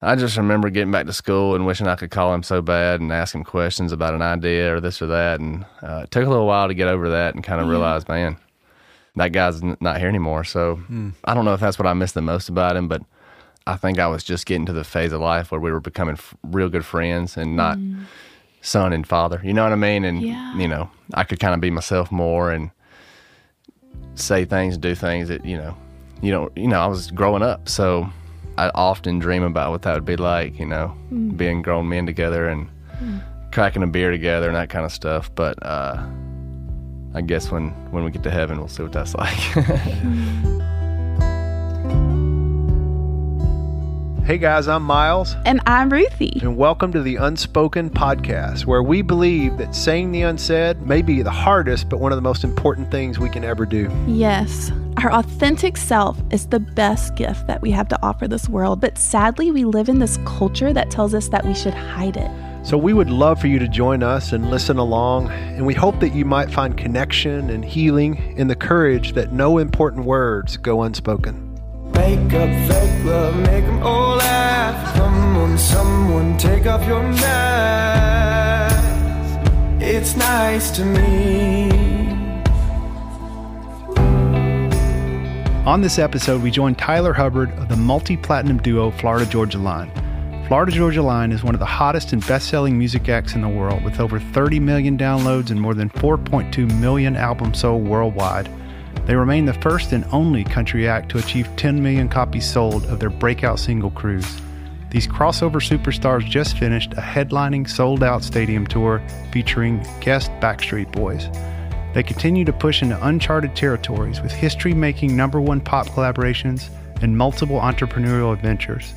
I just remember getting back to school and wishing I could call him so bad and ask him questions about an idea or this or that. And uh, it took a little while to get over that and kind of realize, man, that guy's n- not here anymore. So I don't know if that's what I miss the most about him, but I think I was just getting to the phase of life where we were becoming f- real good friends and not son and father. You know what I mean? And, Yeah. you know, I could kind of be myself more and say things, do things that, you know, you don't, you know, I was growing up. So I often dream about what that would be like, you know, mm. being grown men together and mm. cracking a beer together and that kind of stuff. But, uh, I guess when, when we get to heaven, we'll see what that's like. Mm. Hey guys, I'm Miles, And I'm Ruthie. and welcome to the Unspoken Podcast, where we believe that saying the unsaid may be the hardest, but one of the most important things we can ever do. Yes, our authentic self is the best gift that we have to offer this world. But sadly, we live in this culture that tells us that we should hide it. So we would love for you to join us and listen along, and we hope that you might find connection and healing in the courage that no important words go unspoken. Make up fake love, make them all laugh. Come on, someone, take off your mask. It's nice to me. On this episode, we join Tyler Hubbard of the multi platinum duo Florida Georgia Line. Florida Georgia Line is one of the hottest and best selling music acts in the world, with over 30 million downloads and more than 4.2 million albums sold worldwide. They remain the first and only country act to achieve 10 million copies sold of their breakout single Cruise. These crossover superstars just finished a headlining sold out stadium tour featuring guest Backstreet Boys. They continue to push into uncharted territories with history making number one pop collaborations and multiple entrepreneurial adventures.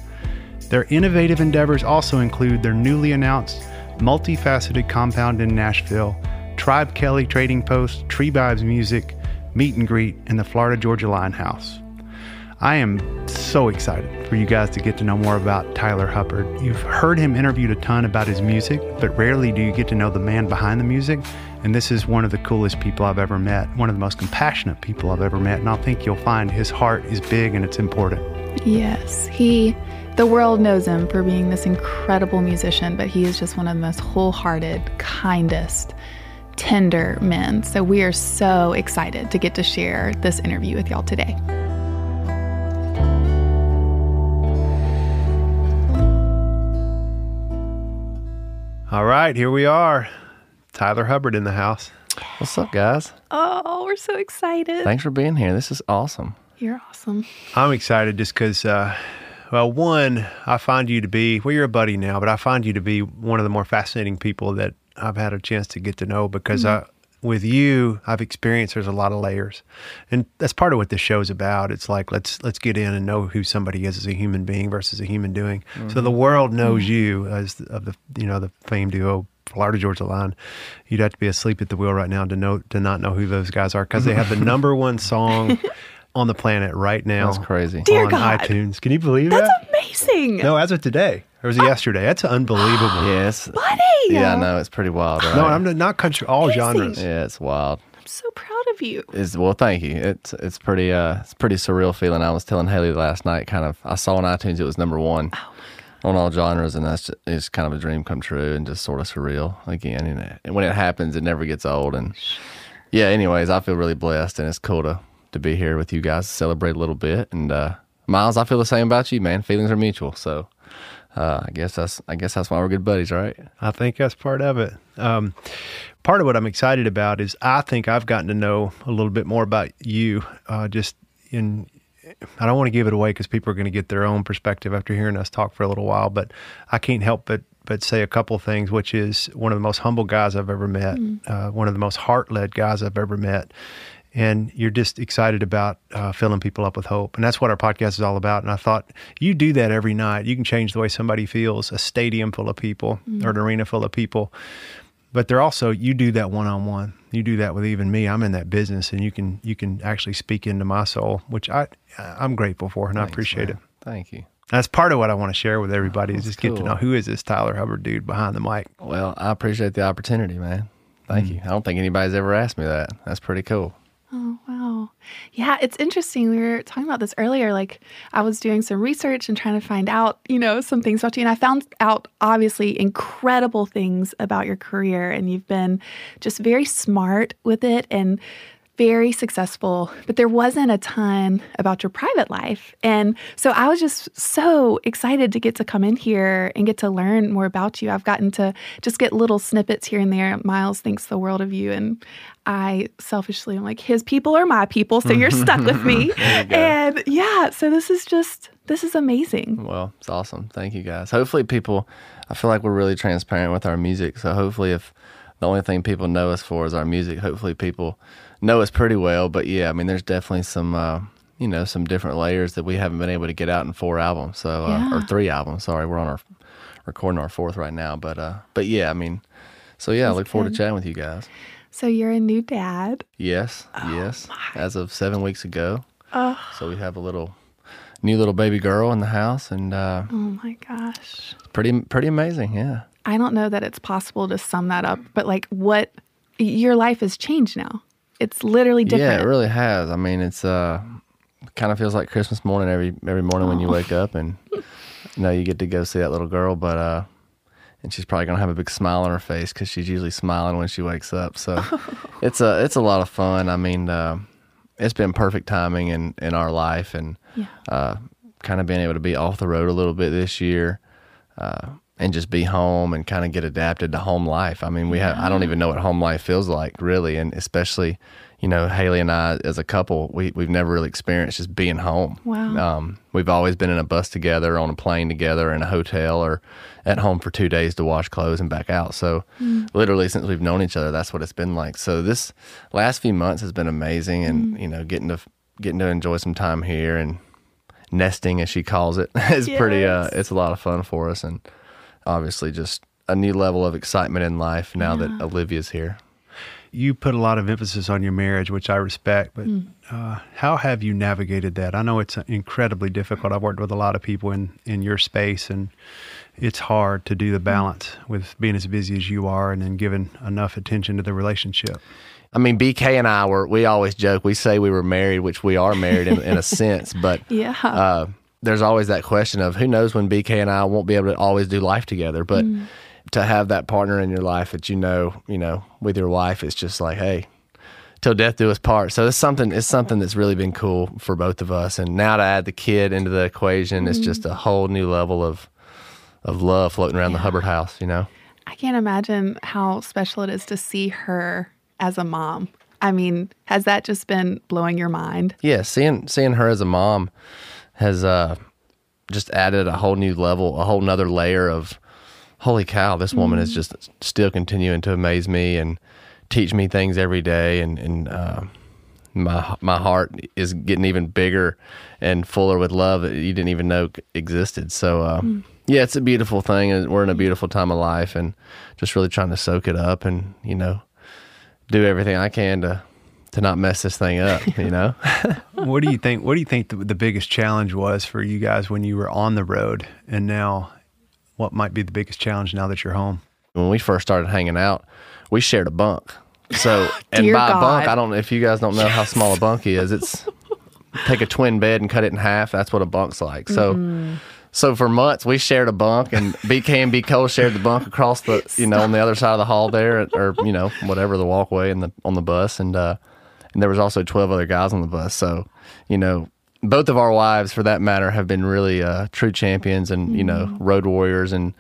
Their innovative endeavors also include their newly announced multifaceted compound in Nashville, Tribe Kelley Trading Post, Tree Vibez Music, Meet and Greet, in the Florida Georgia Line House. I am so excited for you guys to get to know more about Tyler Hubbard. You've heard him interviewed a ton about his music, but rarely do you get to know the man behind the music. And this is one of the coolest people I've ever met, one of the most compassionate people I've ever met. And I think you'll find his heart is big and it's important. Yes, he, the world knows him for being this incredible musician, but he is just one of the most wholehearted, kindest, tender men. So we are so excited to get to share this interview with y'all today. All right, here we are. Tyler Hubbard in the house. What's up, guys? Oh, we're so excited. Thanks for being here. This is awesome. You're awesome. I'm excited just because, uh, well, one, I find you to be, well, you're a buddy now, but I find you to be one of the more fascinating people that I've had a chance to get to know because mm-hmm. I, with you, I've experienced there's a lot of layers, and that's part of what this show is about. It's like let's let's get in and know who somebody is as a human being versus a human doing. So the mm-hmm. world knows mm-hmm. you as the- of the you know the famed duo Florida Georgia Line. You'd have to be asleep at the wheel right now to know to not know who those guys are because they have the number one song on the planet right now. That's crazy. Dear on God. iTunes. Can you believe That's that? That's amazing. No, as of today, or was it yesterday? That's unbelievable. Yes. Buddy. Yeah, I know. It's pretty wild, right? No, I'm not country. All Amazing. genres. Yeah, it's wild. I'm so proud of you. It's, well, thank you. It's it's pretty uh it's pretty surreal feeling. I was telling Hayley last night. Kind of, I saw on iTunes it was number one on all genres, and that's just, it's kind of a dream come true and just sort of surreal again. And, it, and when it happens, it never gets old. And yeah, anyways, I feel really blessed, and it's cool to to be here with you guys to celebrate a little bit. And uh Miles, I feel the same about you, man. Feelings are mutual, so. Uh, I guess that's I guess that's why we're good buddies, right? I think that's part of it. Um, part of what I'm excited about is I think I've gotten to know a little bit more about you. Uh, just in, I don't want to give it away because people are going to get their own perspective after hearing us talk for a little while. But I can't help but but say a couple things, which is one of the most humble guys I've ever met, uh, one of the most heart led guys I've ever met. And you're just excited about uh, filling people up with hope. And that's what our podcast is all about. And I thought, you do that every night. You can change the way somebody feels, a stadium full of people or an arena full of people but they're also you do that one on one. You do that with even me. I'm in that business, and you can you can actually speak into my soul, which I I'm grateful for, and I appreciate man. it. Thank you. That's part of what I want to share with everybody is That's just get to know who is this Tyler Hubbard dude behind the mic. Well, I appreciate the opportunity, man. Thank Mm. you. I don't think anybody's ever asked me that. That's pretty cool. Oh, wow. Yeah, it's interesting. We were talking about this earlier. Like, I was doing some research and trying to find out, you know, some things about you. And I found out, obviously, incredible things about your career. And you've been just very smart with it and very successful, but there wasn't a ton about your private life. And so I was just so excited to get to come in here and get to learn more about you. I've gotten to just get little snippets here and there. Miles thinks the world of you. And I selfishly am like, his people are my people. So you're stuck with me. and yeah, so this is just, this is amazing. Well, it's awesome. Thank you guys. Hopefully, people, I feel like we're really transparent with our music. So hopefully, if the only thing people know us for is our music, hopefully, people know us pretty well. But yeah, I mean, there's definitely some, uh, you know, some different layers that we haven't been able to get out in four albums. So, uh, or three albums. Sorry, we're on our recording our fourth right now. But, uh, but yeah, I mean, so yeah, I look forward to chatting with you guys. So you're a new dad. Yes, yes. As of seven weeks ago. Oh, So we have a little new little baby girl in the house, and uh, oh my gosh. pretty pretty amazing. Yeah. I don't know that it's possible to sum that up, but like what your life has changed now. It's literally different. Yeah, it really has. I mean, it's uh, kind of feels like Christmas morning every every morning when you Oh. wake up, and you know you get to go see that little girl. But uh, and she's probably gonna have a big smile on her face because she's usually smiling when she wakes up. So it's a it's a lot of fun. I mean, uh, it's been perfect timing in in our life, and Yeah. uh, kind of being able to be off the road a little bit this year. Uh, and just be home and kind of get adapted to home life. I mean, we have, I don't even know what home life feels like really. And especially, you know, Hayley and I as a couple, we, we've never really experienced just being home. Wow. Um, we've always been in a bus together, on a plane together, in a hotel, or at home for two days to wash clothes and back out. So, literally, since we've known each other, that's what it's been like. So, this last few months has been amazing, and you know, getting to getting to enjoy some time here and nesting, as she calls it, is pretty. Uh, it's a lot of fun for us, and obviously, just a new level of excitement in life now that Olivia's here. You put a lot of emphasis on your marriage, which I respect, but uh, how have you navigated that? I know it's incredibly difficult. I've worked with a lot of people in, in your space, and it's hard to do the balance with being as busy as you are and then giving enough attention to the relationship. I mean, BK and I were, we always joke, we say we were married, which we are married in, in a sense, but Yeah. uh, there's always that question of who knows when BK and I won't be able to always do life together. But mm. to have that partner in your life that you know, you know, with your wife, it's just like, hey, till death do us part. So it's something, it's something that's really been cool for both of us. And now to add the kid into the equation, it's just mm. a whole new level of, of love floating around the Hubbard house, you know? I can't imagine how special it is to see her as a mom. I mean, has that just been blowing your mind? yeah, seeing seeing her as a mom has uh, just added a whole new level, a whole nother layer of holy cow, this woman is just still continuing to amaze me and teach me things every day, and and uh, my my heart is getting even bigger and fuller with love that you didn't even know existed. So. Uh, Yeah, it's a beautiful thing, and we're in a beautiful time of life, and just really trying to soak it up, and you know, do everything I can to to not mess this thing up. You know, what do you think? What do you think the, the biggest challenge was for you guys when you were on the road, and now, what might be the biggest challenge now that you're home? when we first started hanging out, we shared a bunk. So, and by a bunk, I don't know if you guys don't know how small a bunk is. It's take a twin bed and cut it in half. That's what a bunk's like. So, Mm-hmm. so for months we shared a bunk, and BK and B Cole shared the bunk across the, you know, on the other side of the hall there, or you know, whatever the walkway and the on the bus, and uh, and there was also twelve other guys on the bus. So, you know. Both of our wives, for that matter, have been really uh, true champions and you know road warriors, and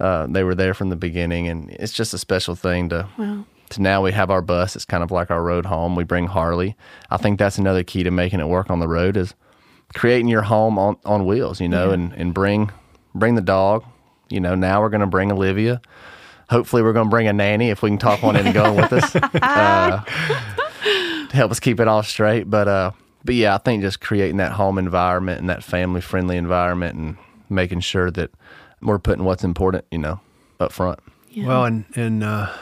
uh, they were there from the beginning, and it's just a special thing to Wow. to now we have our bus. It's kind of like our road home. We bring Harley. I think that's another key to making it work on the road is creating your home on, on wheels, you know, and, and bring bring the dog. You know, now we're going to bring Olivia. Hopefully, we're going to bring a nanny if we can talk one into going with us uh, to help us keep it all straight. But uh, but yeah, I think just creating that home environment and that family friendly environment and making sure that we're putting what's important, you know, up front. Yeah. Well, and and uh,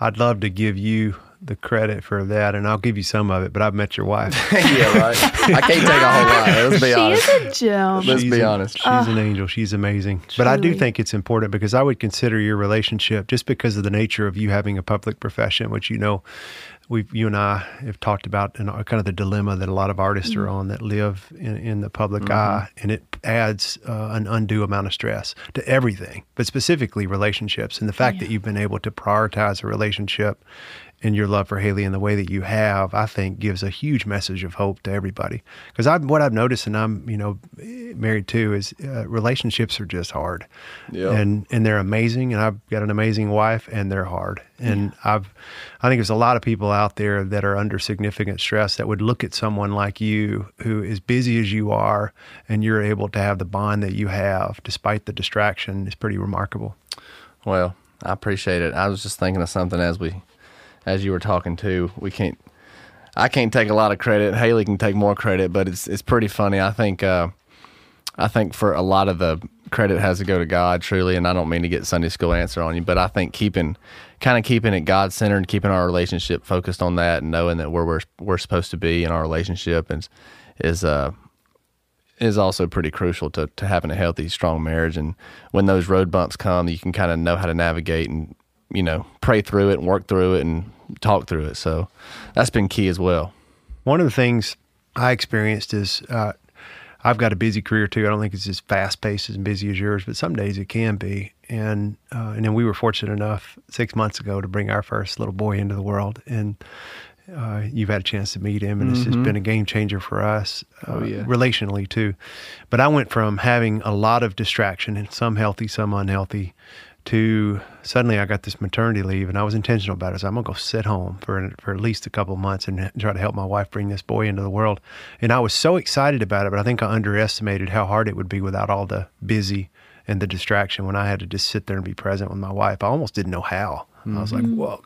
I'd love to give you the credit for that, and I'll give you some of it. But I've met your wife. yeah, right. I can't take a whole lot. Let's be she honest. is a gem. Let's She's be an- honest. She's an angel. She's amazing. But I do think it's important because I would consider your relationship just because of the nature of you having a public profession, which you know we you and I have talked about and kind of the dilemma that a lot of artists Mm-hmm. are on that live in, in the public eye, and it adds uh, an undue amount of stress to everything, but specifically relationships. And the fact that you've been able to prioritize a relationship and your love for Hayley in the way that you have, I think, gives a huge message of hope to everybody. Because I, what I've noticed, and I'm you know married too, is uh, relationships are just hard, Yeah. and and they're amazing. And I've got an amazing wife, and they're hard. And I've, I think there's a lot of people out there that are under significant stress that would look at someone like you, who is busy as you are, and you're able to have the bond that you have despite the distraction. is pretty remarkable. Well, I appreciate it. I was just thinking of something as we, as you were talking to. We can't, I can't take a lot of credit. Hayley can take more credit, but it's it's pretty funny. I think, uh, I think for a lot of the credit has to go to God truly, and I don't mean to get Sunday school answer on you, but I think keeping, kind of keeping it God centered, keeping our relationship focused on that, and knowing that where we're we're supposed to be in our relationship is is uh is also pretty crucial to, to having a healthy, strong marriage. And when those road bumps come, you can kind of know how to navigate and, you know, pray through it and work through it and talk through it. So that's been key as well. One of the things I experienced is uh, I've got a busy career too. I don't think it's as fast paced and busy as yours, but some days it can be. And uh, and then we were fortunate enough six months ago to bring our first little boy into the world, and uh, you've had a chance to meet him, and it's just been a game changer for us, uh, Oh, yeah. relationally too. But I went from having a lot of distraction, and some healthy, some unhealthy, to suddenly I got this maternity leave, and I was intentional about it. So I'm gonna go sit home for for at least a couple months and try to help my wife bring this boy into the world. And I was so excited about it, but I think I underestimated how hard it would be without all the busy and the distraction. When I had to just sit there and be present with my wife, I almost didn't know how. I was like, "Whoa."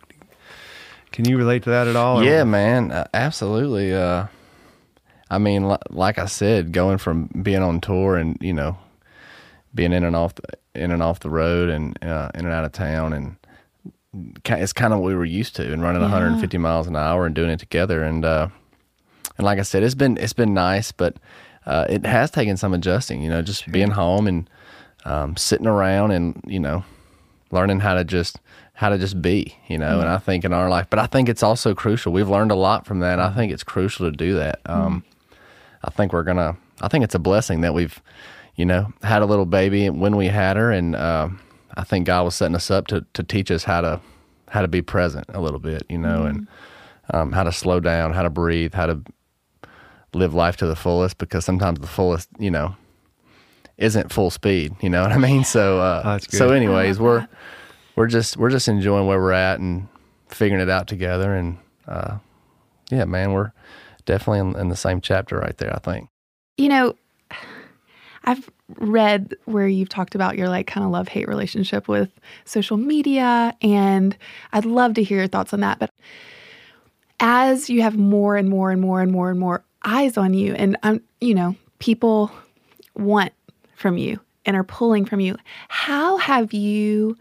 Can you relate to that at all? Yeah, man, uh, absolutely. Uh, I mean, li- like I said, going from being on tour and you know, being in and off, the, in and off the road and uh, in and out of town, and it's kind of what we were used to, and running 150 miles an hour and doing it together. And uh, and like I said, it's been it's been nice, but uh, it has taken some adjusting. You know, just being home and um, sitting around and you know, learning how to just how to just be, you know. And I think in our life, but I think it's also crucial. We've learned a lot from that. I think it's crucial to do that. Um, I think we're gonna. I think it's a blessing that we've, you know, had a little baby when we had her, and uh, I think God was setting us up to to teach us how to how to be present a little bit, you know, and um, how to slow down, how to breathe, how to live life to the fullest. Because sometimes the fullest, you know, isn't full speed. You know what I mean? So, uh, Oh, so, anyways, we're we're just we're just enjoying where we're at and figuring it out together. And uh, yeah, man, we're definitely in, in the same chapter right there. I think. You know, I've read where you've talked about your like kind of love hate relationship with social media, and I'd love to hear your thoughts on that. But as you have more and more and more and more and more eyes on you, and I'm, you know, people want from you and are pulling from you, how have you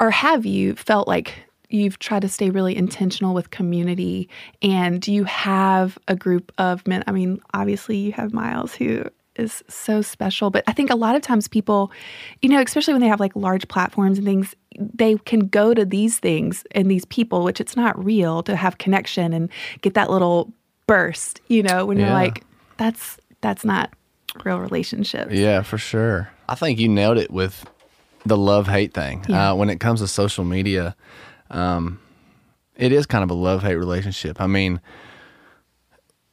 or have you felt like you've tried to stay really intentional with community and you have a group of men i mean obviously you have miles who is so special but i think a lot of times people you know especially when they have like large platforms and things they can go to these things and these people which it's not real to have connection and get that little burst you know when you're like that's that's not real relationships Yeah, for sure. I think you nailed it with the love hate thing. Yeah. Uh, when it comes to social media, um, it is kind of a love hate relationship. I mean,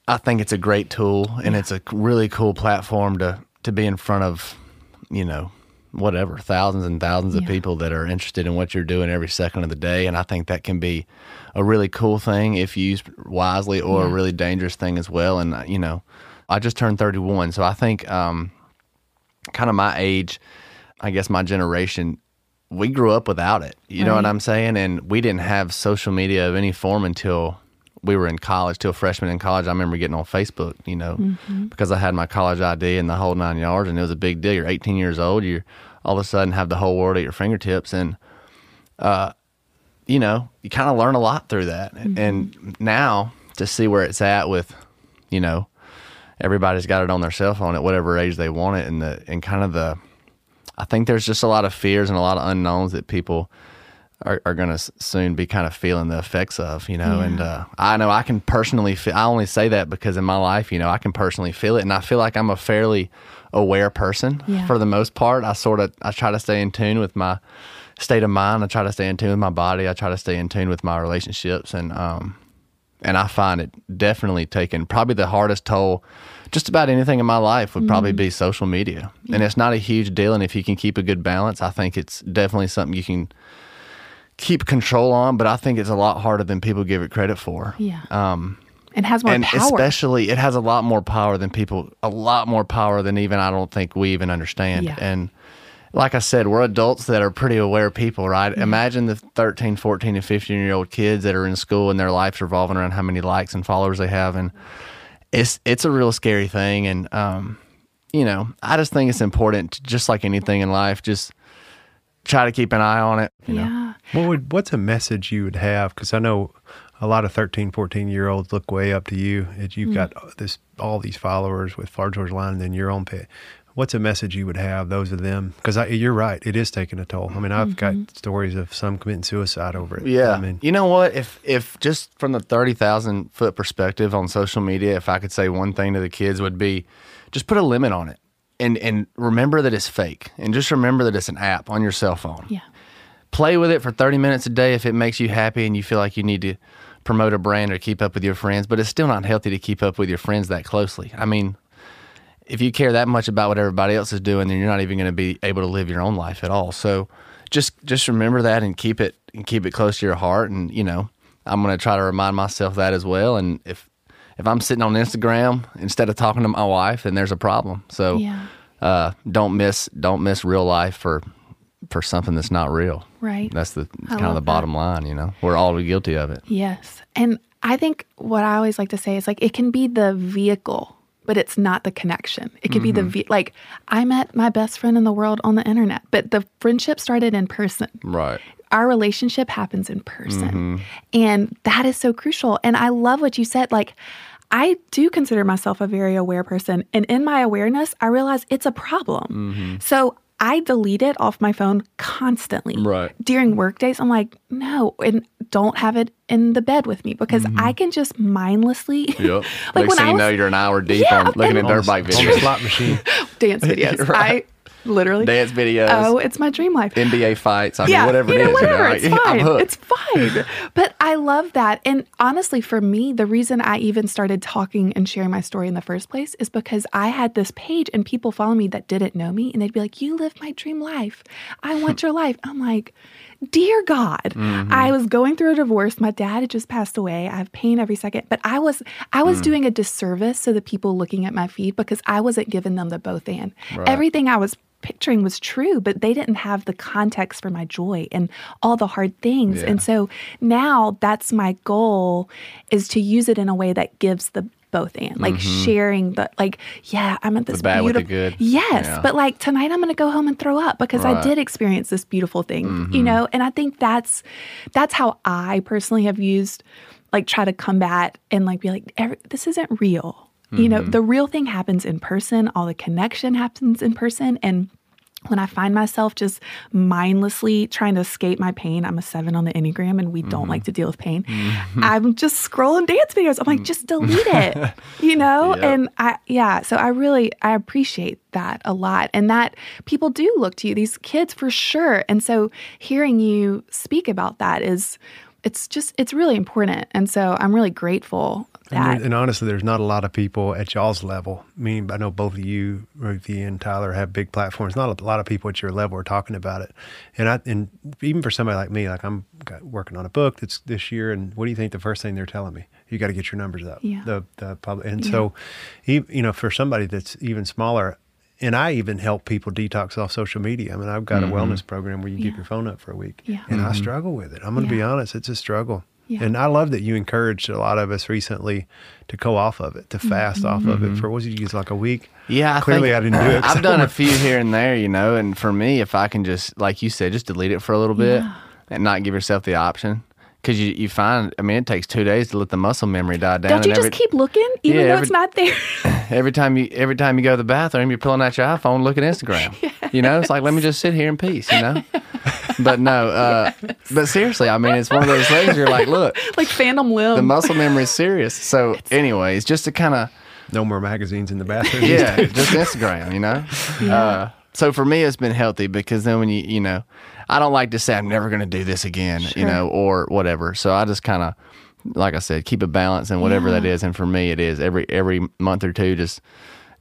I think it's a great tool and it's a really cool platform to to be in front of, you know, whatever thousands and thousands of people that are interested in what you're doing every second of the day. And I think that can be a really cool thing if used wisely, or a really dangerous thing as well. And uh, you know, I just turned 31, so I think um, kind of my age, I guess my generation, we grew up without it. You know what I'm saying? And we didn't have social media of any form until we were in college, till freshman in college. I remember getting on Facebook, you know, because I had my college ID and the whole nine yards, and it was a big deal. You're 18 years old, you all of a sudden have the whole world at your fingertips, and uh, you know, you kind of learn a lot through that. And now to see where it's at with, you know, everybody's got it on their cell phone at whatever age they want it, and the and kind of the, I think there's just a lot of fears and a lot of unknowns that people are, are going to soon be kind of feeling the effects of, you know. And uh, I know I can personally feel, I only say that because in my life, you know, I can personally feel it. And I feel like I'm a fairly aware person Yeah. for the most part. I sort of, I try to stay in tune with my state of mind. I try to stay in tune with my body. I try to stay in tune with my relationships. And, um, and I find it definitely taken probably the hardest toll. Just about anything in my life would probably be social media, and it's not a huge deal. And if you can keep a good balance, I think it's definitely something you can keep control on. But I think it's a lot harder than people give it credit for. Yeah. Um, it has more and power. especially it has a lot more power than people, a lot more power than even I don't think we even understand. Yeah. And like I said, we're adults that are pretty aware people, right? Imagine the 13, 14, and 15 year old kids that are in school and their lives revolving around how many likes and followers they have. And it's, it's a real scary thing. And, um, you know, I just think it's important, to, just like anything in life, just try to keep an eye on it. You know? yeah. What would what's a message you would have? Because I know a lot of 13, 14 year olds look way up to you. That you've mm. got this all these followers with Florida Georgia Line, and then your own pit. What's a message you would have those of them? Because you're right, it is taking a toll. I mean, I've got mm-hmm. stories of some committing suicide over it. Yeah. I mean, you know what? If if just from the thirty thousand foot perspective on social media, if I could say one thing to the kids would be just put a limit on it. And and remember that it's fake. And just remember that it's an app on your cell phone. Yeah. Play with it for thirty minutes a day if it makes you happy and you feel like you need to promote a brand or keep up with your friends. But it's still not healthy to keep up with your friends that closely. I mean, if you care that much about what everybody else is doing, then you're not even going to be able to live your own life at all. So just just remember that and keep it and keep it close to your heart. And you know, I'm going to try to remind myself that as well. And if if I'm sitting on Instagram instead of talking to my wife, then there's a problem. So Yeah. uh, don't miss don't miss real life for for something that's not real. Right. That's the I kind of the bottom line. You know, we're all guilty of it. Yes. And I think what I always like to say is like it can be the vehicle, but it's not the connection. It could be the ve- like I met my best friend in the world on the internet, but the friendship started in person. Right. Our relationship happens in person. And that is so crucial. And I love what you said like I do consider myself a very aware person. And in my awareness, I realize it's a problem. Mm-hmm. So I delete it off my phone constantly. Right. During work days, I'm like, no, and don't have it in the bed with me because mm-hmm. I can just mindlessly Yep. like Next when thing I you was know, you're an hour deep Yeah, on looking at and- dirt bike on the videos, slot machine. dance videos. Right. I literally dance videos, Oh, it's my dream life. NBA fights. I mean, yeah, whatever you it know, is. you know, whatever. like, it's fine. It's fine. But I love that. And honestly, for me, the reason I even started talking and sharing my story in the first place is because I had this page and people follow me that didn't know me, and they'd be like, "You live my dream life. I want your life." I'm like. Dear God, Mm-hmm. I was going through a divorce. My dad had just passed away. I have pain every second, but I was I was Mm. doing a disservice to the people looking at my feed because I wasn't giving them the both and. Right. Everything I was picturing was true, but they didn't have the context for my joy and all the hard things. Yeah. And so now that's my goal is to use it in a way that gives the both and like sharing the like yeah i'm at this Mm-hmm. bad with the beautiful good. yes Yeah. but like tonight i'm gonna go home and throw up because i Right. Mm-hmm. did experience this beautiful thing you know and i think that's that's how i personally have used like try to combat and like be like Every, this isn't real you know Mm-hmm. the real thing happens in person all the connection happens in person and when I find myself just mindlessly trying to escape my pain, I'm a seven on the Enneagram and we Mm-hmm. don't like to deal with pain. I'm just scrolling dance videos. I'm like, just delete it, you know? Yep. And I, yeah, so I really, I appreciate that a lot. And that people do look to you, these kids for sure. And so hearing you speak about that is, it's just, it's really important. And so I'm really grateful And, that. there- and honestly, there's not a lot of people at y'all's level. I Meaning, I know both of you, Ruthie and Tyler, have big platforms. Not a lot of people at your level are talking about it. And I, and even for somebody like me, like I'm working on a book that's this year. And what do you think? The first thing they're telling me, you got to get your numbers up. Yeah. The the public. And Yeah. so, you know, for somebody that's even smaller. And I even help people detox off social media. I mean, I've got a mm-hmm. wellness program where you keep Yeah. your phone up for a week. Yeah. And I mm-hmm. struggle with it. I'm going to be honest, it's a struggle. Yeah. And I love that you encouraged a lot of us recently to go off of it, to mm-hmm. fast off of it for what did you use like a week? Yeah, I Clearly, think- I didn't do it. I've done a few here and there, you know, and for me, if I can just, like you said, just delete it for a little bit Yeah. and not give yourself the option. Because you, you find, I mean, it takes two days to let the muscle memory die down. don't you and just keep looking even Yeah, though every- it's not there? every time you every time you go to the bathroom, you're pulling out your iPhone, looking at Instagram. You know, it's like let me just sit here in peace. You know, but no, uh, but seriously, I mean, it's one of those things. You're like, look, like phantom limb. the muscle memory is serious. So, anyways, just to kind of No more magazines in the bathroom. yeah, just Instagram, you know. Uh, so for me, it's been healthy because then when you you know, I don't like to say I'm never going to do this again, you know, or whatever. So I just kind of, like I said, keep a balance and whatever that Yeah. is. And for me, it is every every month or two, just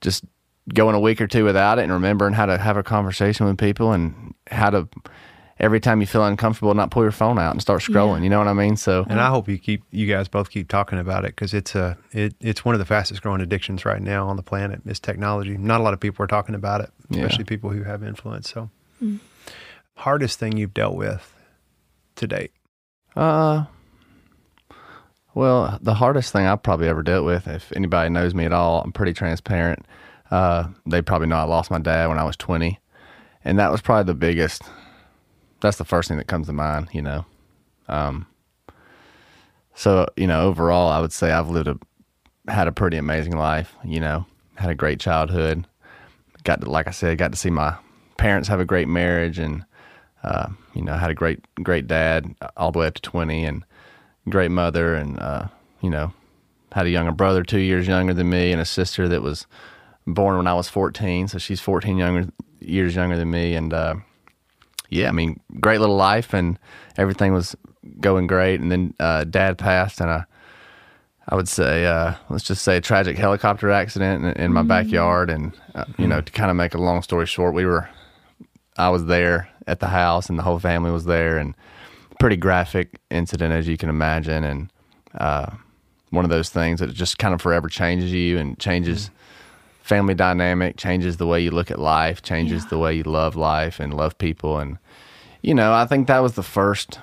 just going a week or two without it and remembering how to have a conversation with people and how to every time you feel uncomfortable, not pull your phone out and start scrolling. You know what I mean? So And I hope you keep you guys both keep talking about it because it's a it, it's one of the fastest growing addictions right now on the planet is technology. Not a lot of people are talking about it, Yeah. especially people who have influence. So, hardest thing you've dealt with to date? Uh, well, the hardest thing I've probably ever dealt with, if anybody knows me at all, I'm pretty transparent. Uh, they probably know I lost my dad when I was 20, and that was probably the biggest. That's the first thing that comes to mind, you know. Um, so you know, overall, I would say I've lived a had a pretty amazing life. You know, had a great childhood. Got to, like I said, got to see my parents have a great marriage, and uh, you know, had a great great dad all the way up to twenty, and great mother, and uh, you know, had a younger brother two years younger than me, and a sister that was born when I was fourteen, so she's fourteen younger years younger than me, and uh, yeah, I mean, great little life, and everything was going great, and then uh, dad passed, and I. I would say, uh, let's just say, a tragic helicopter accident in, in my backyard, and uh, you know, to kind of make a long story short, we were I was there at the house and the whole family was there. And pretty graphic incident as you can imagine and uh, one of those things that just kind of forever changes you and changes family dynamic changes the way you look at life changes the way you love life and love people. And you know I think that was the first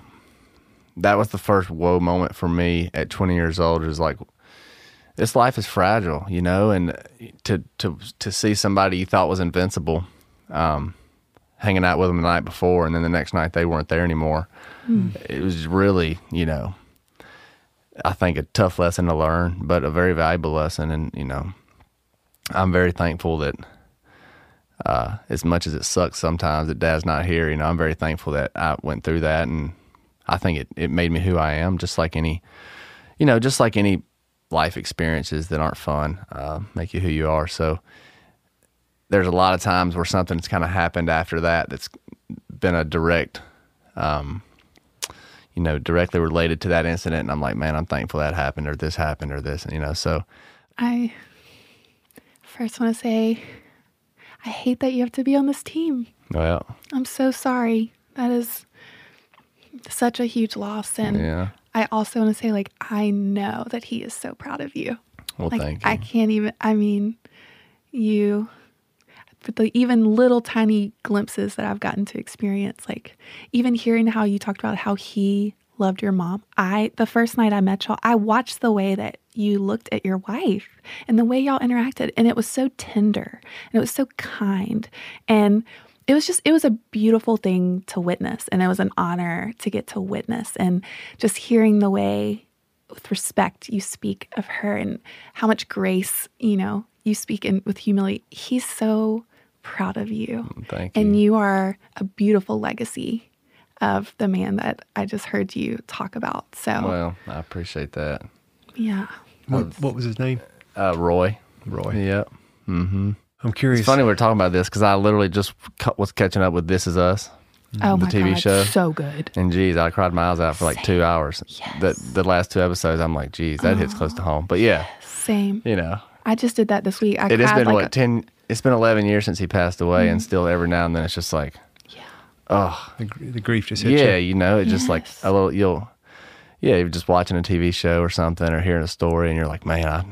that was the first whoa moment for me at 20 years old is like this life is fragile you know and to to to see somebody you thought was invincible um, hanging out with them the night before, and then the next night they weren't there anymore. It was really, you know, I think a tough lesson to learn, but a very valuable lesson. And you know, I'm very thankful that, uh, as much as it sucks sometimes that Dad's not here, you know, I'm very thankful that I went through that, and I think it it made me who I am, just like any, you know, just like any life experiences that aren't fun uh, make you who you are. So there's a lot of times where something's kind of happened after that that's been a direct, um, you know, directly related to that incident. And I'm like, man, I'm thankful that happened or this happened or this, and you know. So I first want to say I hate that you have to be on this team. well, I'm so sorry. That is such a huge loss. And yeah. I also want to say, like, I know that he is so proud of you. Well, like, thank you. I can't even, I mean, you, but the even little tiny glimpses that I've gotten to experience, like, even hearing how you talked about how he loved your mom. I, the first night I met y'all, I watched the way that you looked at your wife and the way y'all interacted. And it was so tender and it was so kind. And it was just, it was a beautiful thing to witness. And it was an honor to get to witness. And just hearing the way with respect you speak of her and how much grace, you know, you speak in with humility. He's so proud of you. Thank you. And you are a beautiful legacy of the man that I just heard you talk about. So, well, I appreciate that. yeah. What, what was his name? Uh, Roy. Roy. Yep. I'm curious. It's funny we are talking about this because I literally just cu- was catching up with This Is Us, Oh the my TV God. show. So good. and geez, I cried my eyes out for like two hours. Yes. The the last two episodes, I'm like, geez, that hits close to home. But yeah, Same. you know, I just did that this week. I it has cried been like what a- ten? It's been eleven years since he passed away, and mm. still every now and then it's just like, yeah. oh, the, the grief just hit yeah, you. you know, it just like a little you'll, yeah, you're just watching a TV show or something or hearing a story, and you're like, man, I,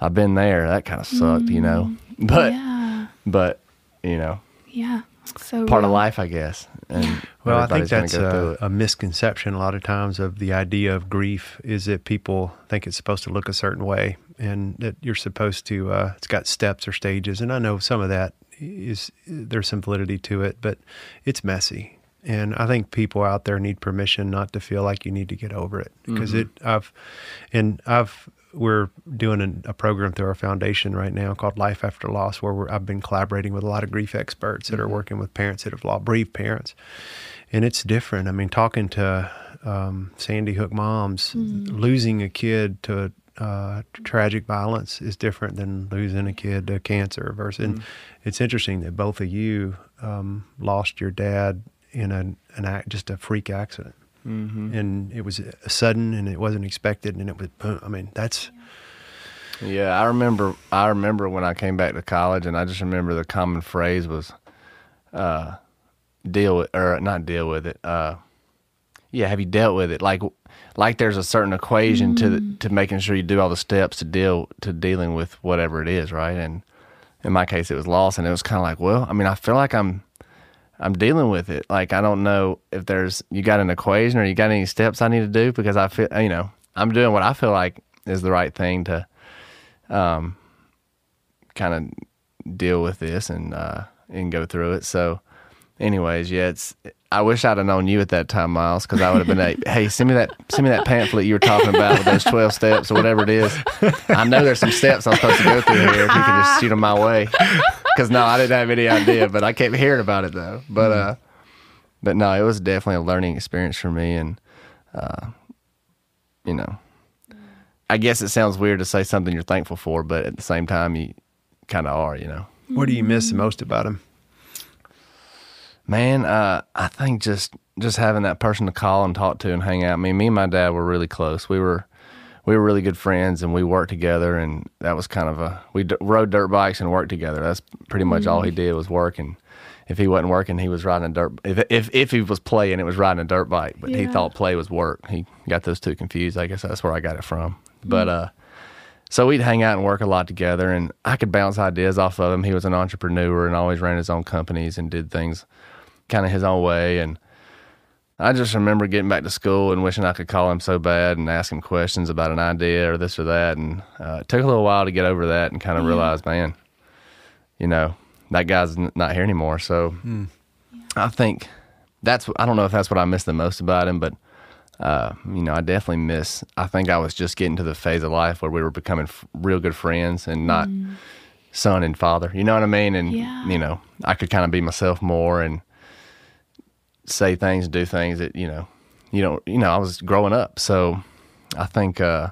I've been there. That kind of sucked, you know. Mm. But yeah. but you know, Yeah. So part of life, I guess. And Well, I think that's go a, a misconception a lot of times of the idea of grief is that people think it's supposed to look a certain way and that you're supposed to, uh, it's got steps or stages. And I know some of that is, there's some validity to it, but it's messy. And I think people out there need permission not to feel like you need to get over it because Mm-hmm. it, I've, and I've we're doing an, a program through our foundation right now called Life After Loss, where we're, I've been collaborating with a lot of grief experts that are working with parents that have lost bereaved parents, and it's different. I mean, talking to um, Sandy Hook moms, losing a kid to uh, tragic violence is different than losing a kid to cancer. Versus, and it's interesting that both of you um, lost your dad in a, an act, just a freak accident, Mm-hmm. and it was sudden and it wasn't expected, and it was. boom. I mean, that's Yeah, I remember. I remember when I came back to college, and I just remember the common phrase was, uh, "Deal with or not deal with it." Uh, yeah, have you dealt with it? Like, like there's a certain equation to the, to making sure you do all the steps to deal to dealing with whatever it is, right? And in my case, it was loss, and it was kind of like, well, I mean, I feel like I'm. I'm dealing with it. Like I don't know if there's you got an equation or you got any steps I need to do because I feel you know I'm doing what I feel like is the right thing to um, kind of deal with this and uh, and go through it. So, anyways, yeah, it's. I wish I'd have known you at that time, Miles, because I would have been like, "Hey, send me that, send me that pamphlet you were talking about with those twelve steps or whatever it is." I know there's some steps I'm supposed to go through here. If you can just shoot them my way, because no, I didn't have any idea, but I kept hearing about it though. But uh, but no, it was definitely a learning experience for me, and uh, you know, I guess it sounds weird to say something you're thankful for, but at the same time, you kind of are, you know. what do you miss the most about him? Man, uh, I think just just having that person to call and talk to and hang out. I mean, me and my dad were really close. We were we were really good friends, and we worked together. And that was kind of a we d- rode dirt bikes and worked together. That's pretty much all he did was work. And if he wasn't working, he was riding a dirt. If if if he was playing, it was riding a dirt bike. But he thought play was work. He got those two confused. I guess that's where I got it from. But uh, so we'd hang out and work a lot together, and I could bounce ideas off of him. He was an entrepreneur and always ran his own companies and did things kind of his own way. And I just remember getting back to school and wishing I could call him so bad and ask him questions about an idea or this or that. And uh, it took a little while to get over that and kind of realize, man, you know, that guy's n- not here anymore. So I think that's, I don't know if that's what I miss the most about him, but uh, you know, I definitely miss. I think I was just getting to the phase of life where we were becoming f- real good friends and not son and father. You know what I mean? And Yeah. you know, I could kind of be myself more and say things, and do things that you know, you don't. You know, I was growing up, so I think uh,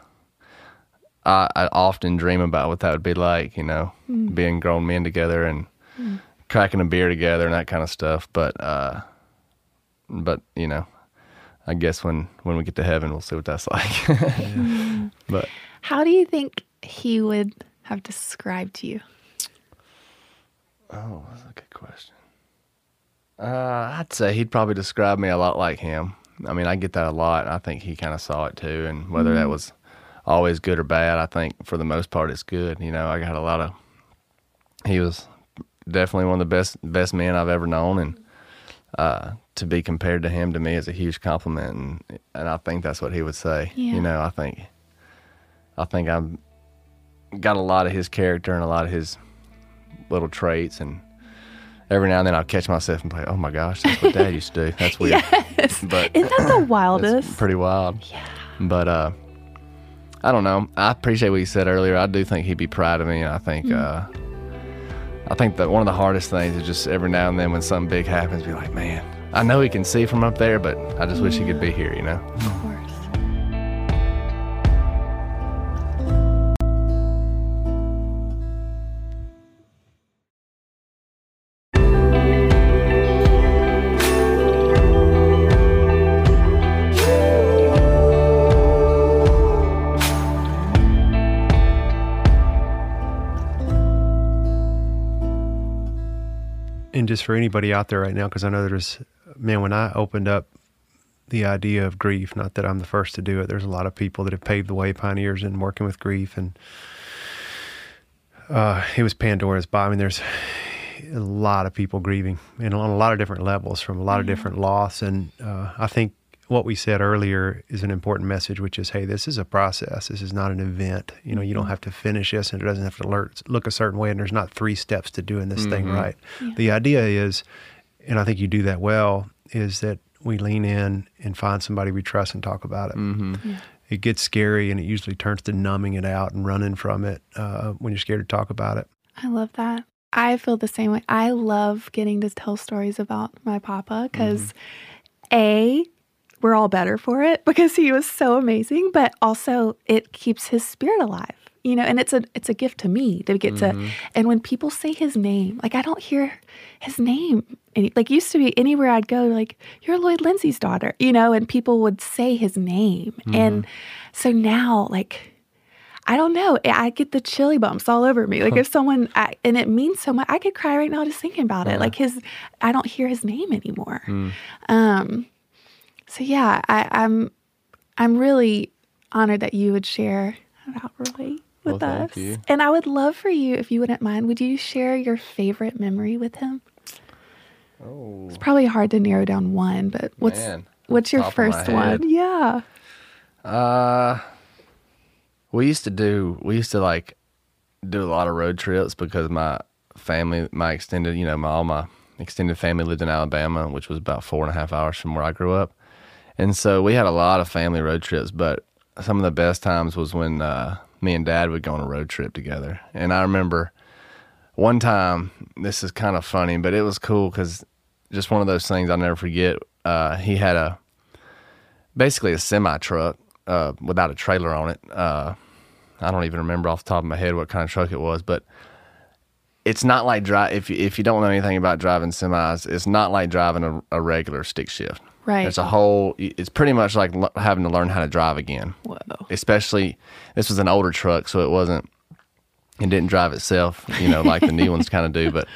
I, I often dream about what that would be like. You know, being grown men together and cracking a beer together and that kind of stuff. But uh, but you know. I guess when, when we get to heaven, we'll see what that's like. but How do you think he would have described you? Oh, that's a good question. Uh, I'd say he'd probably describe me a lot like him. I mean, I get that a lot. I think he kind of saw it too, and whether that was always good or bad, I think for the most part it's good. You know, I got a lot of. He was definitely one of the best best men I've ever known, and uh, to be compared to him to me is a huge compliment, and and I think that's what he would say. Yeah. You know, I think, I think I'm got a lot of his character and a lot of his little traits and every now and then I'll catch myself and be like, oh my gosh, that's what dad used to do. That's weird. Yes. But Isn't that the wildest? pretty wild. Yeah. But uh I don't know. I appreciate what you said earlier. I do think he'd be proud of me and I think uh I think that one of the hardest things is just every now and then when something big happens, be like, man, I know he can see from up there, but I just wish he could be here, you know? Of course. Just for anybody out there right now, because I know there's, man, when I opened up the idea of grief, not that I'm the first to do it, there's a lot of people that have paved the way, pioneers in working with grief. And uh, it was Pandora's box. I mean, there's a lot of people grieving and on a lot of different levels from a lot of different loss. And uh, I think what we said earlier is an important message, which is, hey, this is a process. This is not an event. You know, you don't have to finish this, and it doesn't have to alert, look a certain way. And there's not three steps to doing this thing right. The idea is, and I think you do that well, is that we lean in and find somebody we trust and talk about it. Mm-hmm. Yeah. it gets scary, and it usually turns to numbing it out and running from it uh, when you're scared to talk about it. I love that. I feel the same way. I love getting to tell stories about my papa because, A, we're all better for it because he was so amazing, but also it keeps his spirit alive. You know, and it's a it's a gift to me to get to mm-hmm. and when people say his name, like I don't hear his name any, like used to be anywhere I'd go, like, you're Lloyd Lindsey's daughter, you know, and people would say his name. Mm-hmm. And so now, like I don't know. I get the chilly bumps all over me. Like if someone, I, and it means so much. I could cry right now just thinking about it. Like his, I don't hear his name anymore. Mm. Um, so yeah, I, I'm, I'm really honored that you would share about Roy with Well, us. And I would love for you, if you wouldn't mind, would you share your favorite memory with him? Oh, It's probably hard to narrow down one, but what's Man, what's your top of my first one? Yeah. Uh, we used to do. We used to like do a lot of road trips because my family, my extended, you know, my all my extended family lived in Alabama, which was about four and a half hours from where I grew up, and so we had a lot of family road trips. But some of the best times was when uh, me and Dad would go on a road trip together, and I remember one time. This is kind of funny, but it was cool because just one of those things I'll never forget. Uh, he had a basically a semi truck uh, without a trailer on it. Uh, I don't even remember off the top of my head what kind of truck it was, but it's not like drive. If you, if you don't know anything about driving semis, it's not like driving a, a regular stick shift. Right. It's a whole. It's pretty much like l- having to learn how to drive again. Whoa. Especially this was an older truck, so it wasn't. It didn't drive itself, you know, like the new ones kind of do. But,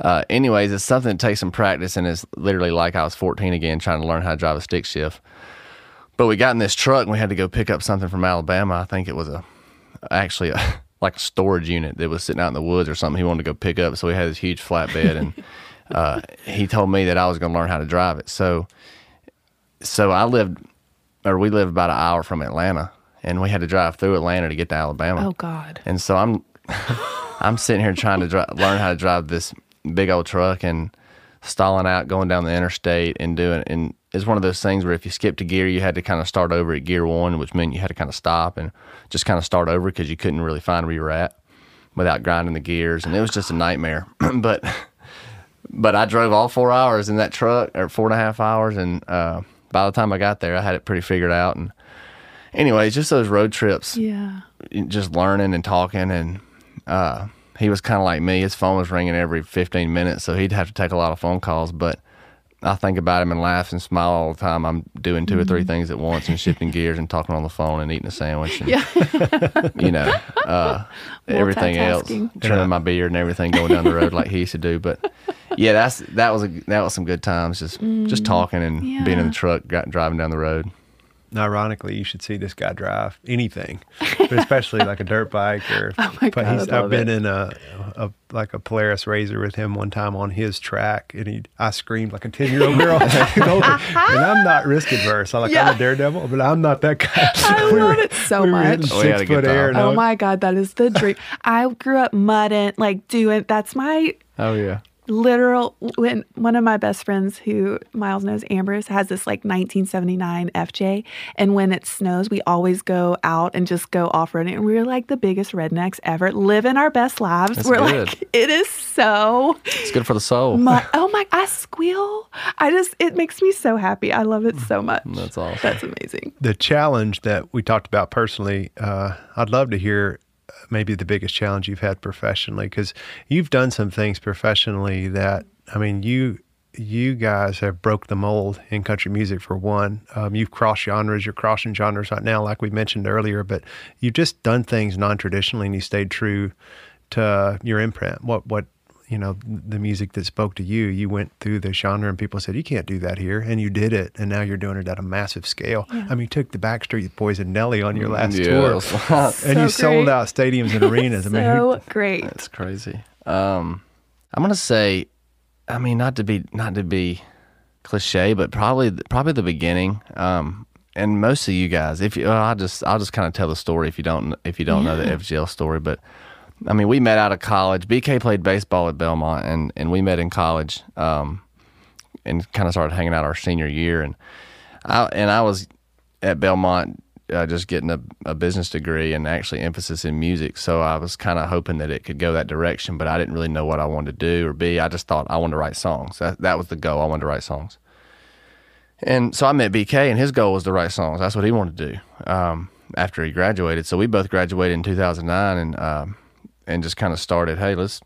uh, anyways, it's something that takes some practice, and it's literally like I was 14 again, trying to learn how to drive a stick shift. But we got in this truck and we had to go pick up something from Alabama. I think it was a actually a, like a storage unit that was sitting out in the woods or something. He wanted to go pick up, so we had this huge flatbed, and uh, he told me that I was going to learn how to drive it. So, so I lived, or we lived about an hour from Atlanta, and we had to drive through Atlanta to get to Alabama. Oh God. And so I'm I'm sitting here trying to dri learn how to drive this big old truck and stalling out going down the interstate and doing and it's one of those things where if you skipped a gear you had to kind of start over at gear one which meant you had to kind of stop and just kind of start over because you couldn't really find where you were at without grinding the gears and it was just a nightmare but but I drove all four hours in that truck or four and a half hours and uh, by the time I got there I had it pretty figured out. And anyways just those road trips Yeah. just learning and talking. And uh, he was kind of like me. His phone was ringing every 15 minutes so he'd have to take a lot of phone calls. But i think about him and laugh and smile all the time. I'm doing 2 or three things at once and shifting gears and talking on the phone and eating a sandwich and Yeah. you know uh, everything else trimming my beard and everything going down the road like he used to do. But yeah that's that was a that was some good times just just talking and being in the truck got, driving down the road Ironically, you should see this guy drive anything, but especially like a dirt bike or. Oh my but God, he's, I love I've been it. in a, a like a Polaris RZR with him one time on his track, and he I screamed like a ten year old girl, and I'm not risk adverse. I'm like I'm a daredevil, but I'm not that guy. I We love were- it so we were much. We had a Six foot air. time. Oh my God, that is the dream. I grew up mudding, like doing. That's my oh yeah literal. When one of my best friends, who Miles knows, Amber's, has this like 1979 FJ, and when it snows, we always go out and just go off roading. And we're like the biggest rednecks ever, living our best lives. That's we're good. like, it is so. it's good for the soul My, oh my! I squeal. I just it makes me so happy. I love it so much. that's awesome That's amazing. the challenge that we talked about personally, uh, I'd love to hear maybe the biggest challenge you've had professionally because you've done some things professionally that I mean you you guys have broke the mold in country music for one. Um, you've crossed genres. You're crossing genres right now, like we mentioned earlier. But you've just done things non traditionally, and you stayed true to your imprint. What what you know the music that spoke to you. You went through the genre, and people said you can't do that here, and you did it, and now you're doing it at a massive scale. I mean, you took the Backstreet Boys and Nelly on your last Yeah, tour, that's- and you So sold out stadiums and arenas. I mean, who, so great. That's crazy. Um, I'm gonna say, I mean, not to be not to be cliche, but probably probably the beginning. Um, and most of you guys, if you, well, I'll just I'll just kind of tell the story if you don't if you don't know the FGL story. But I mean, we met out of college. BK played baseball at Belmont, and and we met in college. Um, and kind of started hanging out our senior year, and I and I was at Belmont uh, just getting a, a business degree and actually emphasis in music. So I was kind of hoping that it could go that direction, but I didn't really know what I wanted to do or be. I just thought I wanted to write songs. That, that was the goal. I wanted to write songs. And so I met BK, and his goal was to write songs. That's what he wanted to do um, after he graduated. So we both graduated in 2009, and um, and just kind of started. Hey, let's.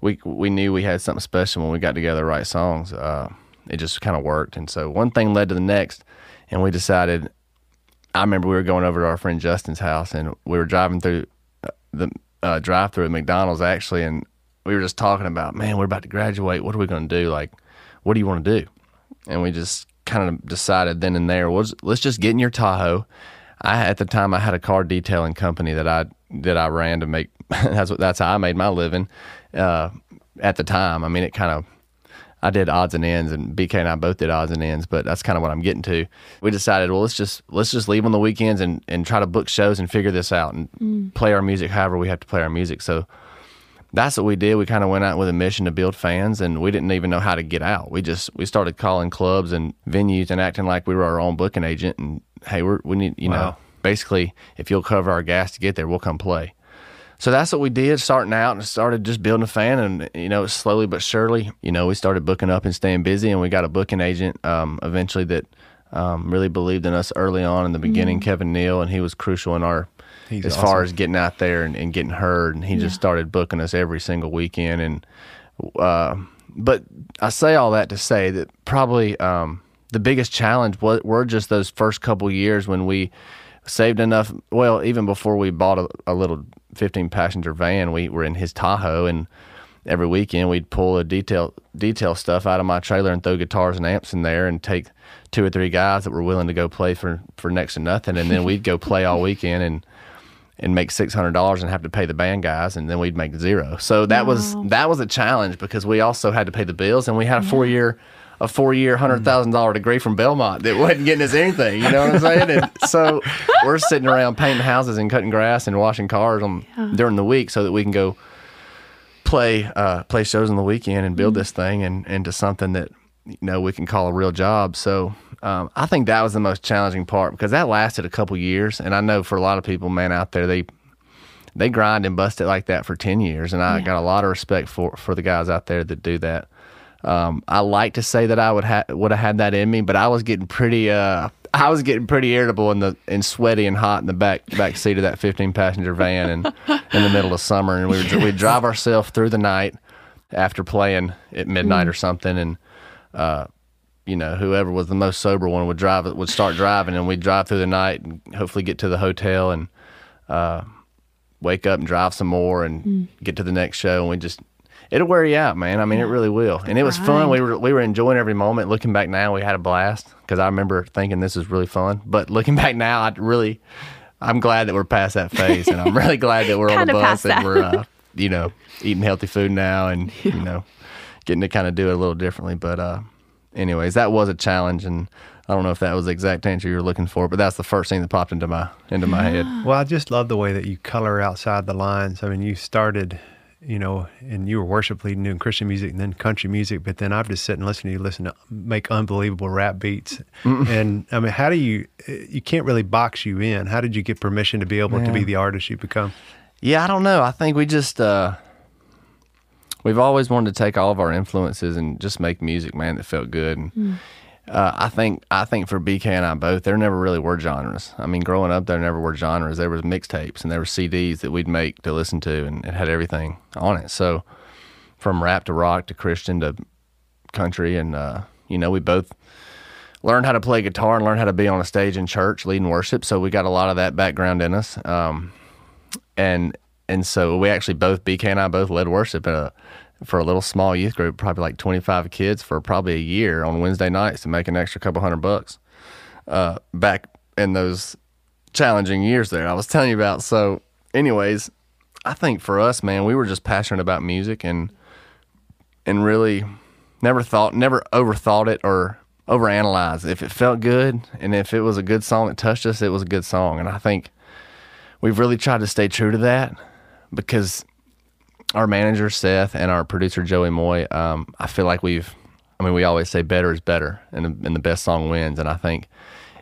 We we knew we had something special when we got together to write songs. Uh, it just kind of worked, and so one thing led to the next, and we decided. I remember we were going over to our friend Justin's house, and we were driving through uh, the uh, drive-through at McDonald's actually, and we were just talking about, man, we're about to graduate. What are we going to do? Like, what do you want to do? And we just kind of decided then and there was let's just get in your Tahoe. I at the time I had a car detailing company that I that I ran to make that's what that's how I made my living. Uh, at the time, I mean, it kind of I did odds and ends, and BK and I both did odds and ends, but that's kind of what I'm getting to. We decided, well, let's just let's just leave on the weekends and and try to book shows and figure this out and mm. play our music however we have to play our music. So that's what we did. We kind of went out with a mission to build fans, and we didn't even know how to get out. We just we started calling clubs and venues and acting like we were our own booking agent. And hey, we're we need you wow. know basically if you'll cover our gas to get there, we'll come play. So that's what we did starting out and started just building a fan. And, you know, slowly but surely, you know, we started booking up and staying busy. And we got a booking agent um, eventually that um, really believed in us early on in the beginning, mm-hmm. Kevin Neal, and he was crucial in our He's as awesome. far as getting out there and, and getting heard. And he yeah. just started booking us every single weekend. And, uh, but I say all that to say that probably um, the biggest challenge was, were just those first couple years when we saved enough. Well, even before we bought a, a little 15 passenger van, we were in his Tahoe and every weekend we'd pull a detail detail stuff out of my trailer and throw guitars and amps in there and take two or three guys that were willing to go play for for next to nothing and then we'd go play all weekend and and make six hundred dollars and have to pay the band guys, and then we'd make zero. So that wow. was that was a challenge because we also had to pay the bills, and we had a four year a four year hundred thousand dollar degree from Belmont that wasn't getting us anything. You know what I'm saying? And so we're sitting around painting houses and cutting grass and washing cars on, yeah. during the week so that we can go play uh, play shows on the weekend and build mm this thing and into something that you know we can call a real job. So um, I think that was the most challenging part because that lasted a couple years, and I know for a lot of people, man, out there they they grind and bust it like that for ten years, and I yeah. got a lot of respect for for the guys out there that do that. Um, I like to say that I would have would have had that in me, but I was getting pretty uh, I was getting pretty irritable in the and sweaty and hot in the back back seat of that 15 passenger van and in the middle of summer, and we would we'd drive ourselves through the night after playing at midnight mm. or something, and uh, you know, whoever was the most sober one would drive would start driving, and we'd drive through the night and hopefully get to the hotel and uh, wake up and drive some more and mm. get to the next show, and we just it'll wear you out, man. I mean, yeah. it really will. And it was fun. We were we were enjoying every moment. Looking back now, we had a blast because I remember thinking this is really fun. But looking back now, I really, I'm glad that we're past that phase, and I'm really glad that we're on the bus and we're, uh, you know, eating healthy food now, and yeah. you know, getting to kind of do it a little differently. But uh, anyways, that was a challenge, and I don't know if that was the exact answer you were looking for, but that's the first thing that popped into my into my head. Well, I just love the way that you color outside the lines. I mean, you started, you know, and you were worship leading doing Christian music and then country music, but then I've just sit and listen to you listen to make unbelievable rap beats. And I mean, how do you? You can't really box you in. How did you get permission to be able to be the artist you become? Yeah, I don't know. I think we just. uh we've always wanted to take all of our influences and just make music, man, that felt good. And mm. Uh, I think I think for BK and I both, there never really were genres. I mean, growing up, there never were genres. There was mixtapes and there were CDs that we'd make to listen to, and it had everything on it. So from rap to rock to Christian to country, and uh, you know, we both learned how to play guitar and learned how to be on a stage in church leading worship. So we got a lot of that background in us. Um, and and so we actually both BK and I both led worship in a, for a little small youth group, probably like 25 kids for probably a year on Wednesday nights to make an extra couple hundred bucks. Uh, back in those challenging years there, I was telling you about. So, anyways, I think for us, man, we were just passionate about music and and really never thought, never overthought it or overanalyzed. If it felt good and if it was a good song that touched us, it was a good song. And I think we've really tried to stay true to that because our manager Seth and our producer Joey Moi, um, I feel like we've, I mean, we always say better is better, and and the best song wins, and I think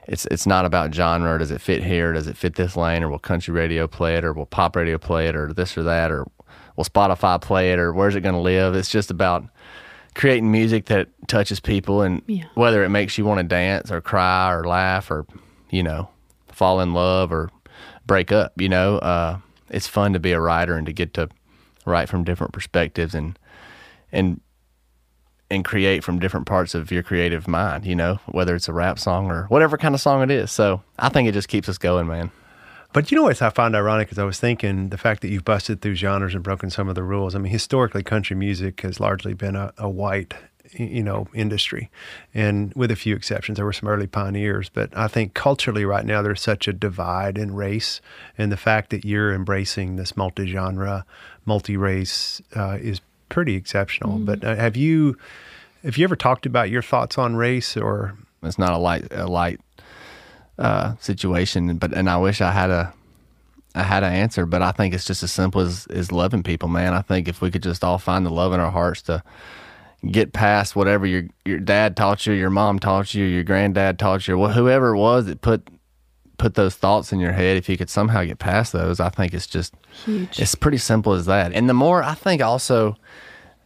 it's it's not about genre. Does it fit here? Does it fit this lane? Or will country radio play it? Or will pop radio play it? Or this or that? Or will Spotify play it? Or where's it going to live? It's just about creating music that touches people, and Yeah. whether it makes you want to dance or cry or laugh or you know fall in love or break up. You know, uh, it's fun to be a writer and to get to write from different perspectives and and and create from different parts of your creative mind, you know, whether it's a rap song or whatever kind of song it is. So I think it just keeps us going, man. But you know what I find ironic is I was thinking the fact that you've busted through genres and broken some of the rules. I mean, historically, country music has largely been a, a white, you know, industry, and with a few exceptions, there were some early pioneers. But I think culturally, right now, there's such a divide in race, and the fact that you're embracing this multi-genre, multi-race uh, is pretty exceptional. But uh, have you, have you ever talked about your thoughts on race or? It's not a light a light uh, situation, but and I wish I had a I had an answer, but I think it's just as simple as is loving people, man. I think if we could just all find the love in our hearts to get past whatever your your dad taught you, your mom taught you, your granddad taught you, wh- whoever it was that put put those thoughts in your head, if you could somehow get past those, I think it's just Huge. it's pretty simple as that. And the more I think also,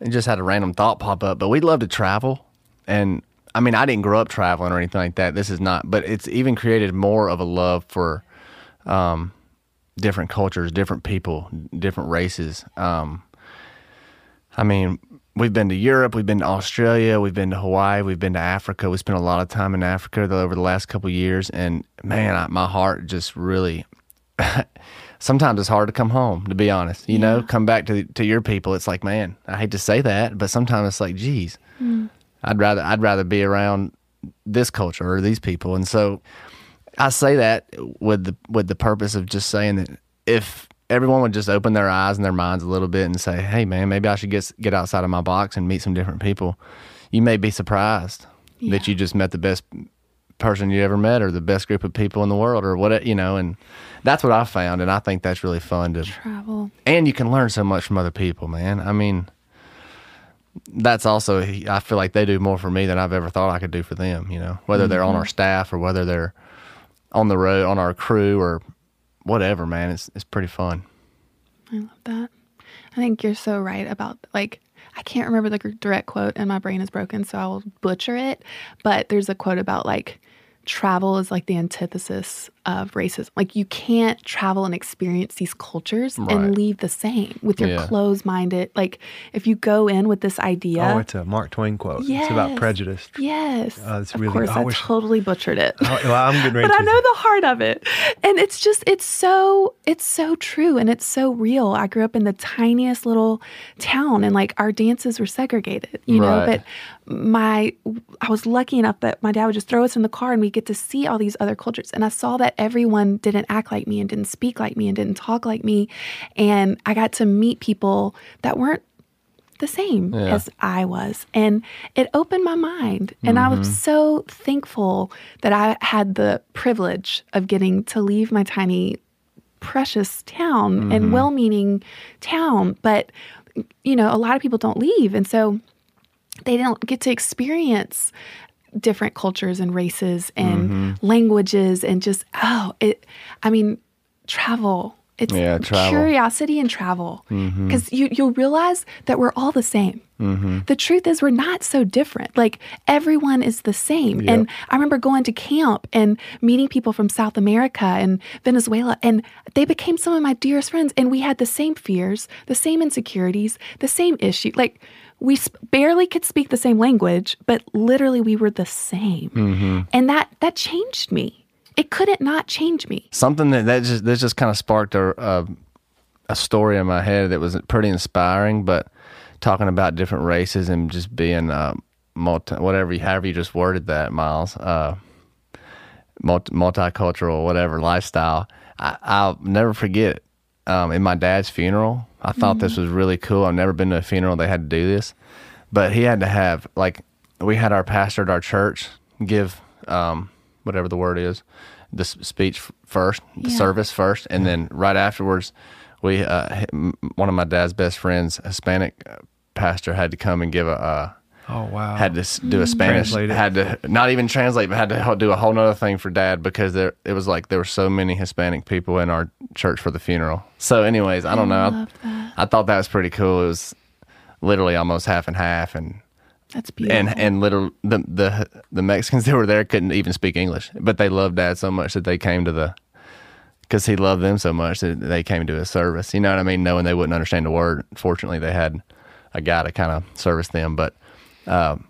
just had a random thought pop up, but we love to travel. And I mean, I didn't grow up traveling or anything like that. This is not, but it's even created more of a love for um, different cultures, different people, different races. Um, I mean, we've been to Europe, we've been to Australia, we've been to Hawaii, we've been to Africa. We spent a lot of time in Africa over the last couple of years, and man, I, my heart just really. Sometimes it's hard to come home, to be honest. You know, come back to to your people. It's like, man, I hate to say that, but sometimes it's like, geez, mm. I'd rather I'd rather be around this culture or these people, and so I say that with the with the purpose of just saying that if everyone would just open their eyes and their minds a little bit and say, "Hey, man, maybe I should get get outside of my box and meet some different people," you may be surprised that you just met the best person you ever met or the best group of people in the world or what you know. And that's what I found, and I think that's really fun to. Travel. And you can learn so much from other people, man. I mean. That's also, I feel like they do more for me than I've ever thought I could do for them, you know, whether they're on mm-hmm. our staff or whether they're on the road on our crew or whatever, man. It's it's pretty fun. I love that. I think you're so right about like I can't remember the direct quote and my brain is broken so I will butcher it, but there's a quote about like travel is like the antithesis of racism. Like you can't travel and experience these cultures Right. and leave the same with your Yeah. closed-minded. Like if you go in with this idea, Oh, it's a Mark Twain quote. It's about prejudice. yes, Oh, that's of really- course I I, wish- totally butchered it. Oh, well, I'm getting ready but I know the heart of it. And it's just it's so it's so true and it's so real. I grew up in the tiniest little town and like our dances were segregated, you know, but my I was lucky enough that my dad would just throw us in the car and we get to see all these other cultures. And I saw that everyone didn't act like me and didn't speak like me and didn't talk like me. And I got to meet people that weren't the same Yeah. as I was. And it opened my mind. And I Mm-hmm. was so thankful that I had the privilege of getting to leave my tiny, precious town Mm-hmm. and well meaning town. But, you know, a lot of people don't leave. And so they don't get to experience different cultures and races and Mm-hmm. languages and just, oh, it, I mean, travel. It's Yeah, travel. Mm-hmm. curiosity and travel because you you'll realize that we're all the same. The truth is, we're not so different. Like everyone is the same. And I remember going to camp and meeting people from South America and Venezuela, and they became some of my dearest friends. And we had the same fears, the same insecurities, the same issue. Like we sp- barely could speak the same language, but literally we were the same. And that that changed me. It couldn't not change me. Something that that just that just kind of sparked a, a a story in my head that was pretty inspiring. But talking about different races and just being uh, multi, whatever, you- however you just worded that, Miles, uh, multi, multicultural, whatever lifestyle. I, I'll never forget. Um, in my dad's funeral, I thought this was really cool. I've never been to a funeral they had to do this, but he had to have like we had our pastor at our church give um, whatever the word is the speech first, the Yeah. service first, and then right afterwards, we uh, one of my dad's best friends, Hispanic uh, pastor, had to come and give a. Oh wow. had to do a mm. Spanish, Translate had to not even translate, but had to do a whole nother thing for dad because there it was like there were so many Hispanic people in our church for the funeral. So, anyways, I don't know. I, love that. I thought that was pretty cool. It was literally almost half and half, and That's beautiful. and and little the the the Mexicans that were there couldn't even speak English, but they loved Dad so much that they came to the because he loved them so much that they came to his service. You know what I mean? Knowing they wouldn't understand a word. Fortunately, they had a guy to kind of service them, but um,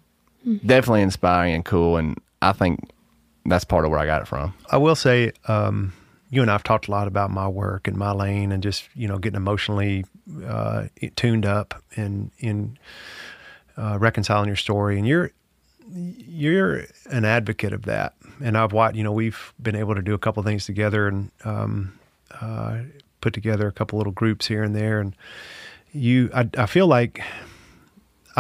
definitely inspiring and cool. And I think that's part of where I got it from. I will say, um, you and I've talked a lot about my work and my lane, and just you know getting emotionally uh, tuned up and in uh, reconciling your story. And you're you're an advocate of that. And I've watched. You know, we've been able to do a couple of things together and um, uh, put together a couple little groups here and there. And you, I, I feel like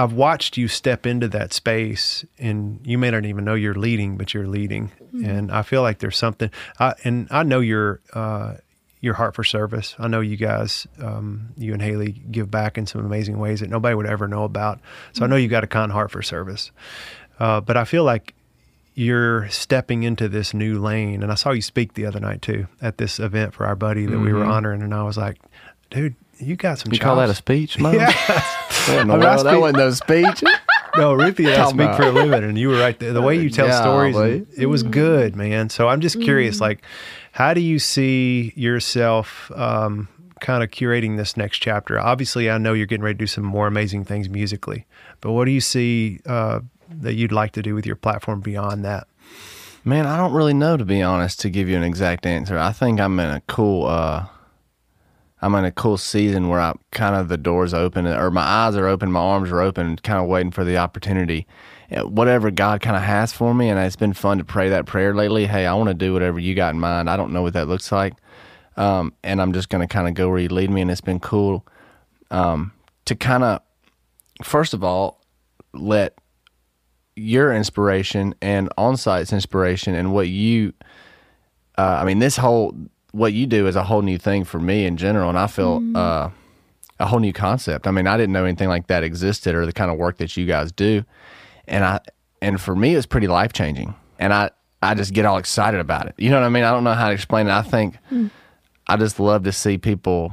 I've watched you step into that space, and you may not even know you're leading, but you're leading. And I feel like there's something. I, and I know your uh, your heart for service. I know you guys, um, you and Hayley, give back in some amazing ways that nobody would ever know about. So I know you got a kind heart for service. Uh, but I feel like you're stepping into this new lane. And I saw you speak the other night too at this event for our buddy that we were honoring, and I was like, dude. You got some. You call that a speech, Mo? Yeah. What in the I mean, I world? That wasn't no speech. No, Ruthie and I Talking speak about- for a living, and you were right there. The way you tell stories, Golly. it was good, man. So I'm just curious, like, how do you see yourself um, kind of curating this next chapter? Obviously, I know you're getting ready to do some more amazing things musically, but what do you see uh, that you'd like to do with your platform beyond that? Man, I don't really know to be honest to give you an exact answer. I think I'm in a cool uh I'm in a cool season where I'm kind of the doors open or my eyes are open, my arms are open, kind of waiting for the opportunity. Whatever God kind of has for me, and it's been fun to pray that prayer lately. Hey, I want to do whatever you got in mind. I don't know what that looks like, um, and I'm just going to kind of go where you lead me. And it's been cool um, to kind of, first of all, let your inspiration and Onsite's inspiration and what you uh, I mean this whole what you do is a whole new thing for me in general and I feel mm-hmm. uh, a whole new concept. I mean I didn't know anything like that existed or the kind of work that you guys do and I and for me it's pretty life-changing and I I just get all excited about it. You know what I mean? I don't know how to explain it. I think hmm. I just love to see people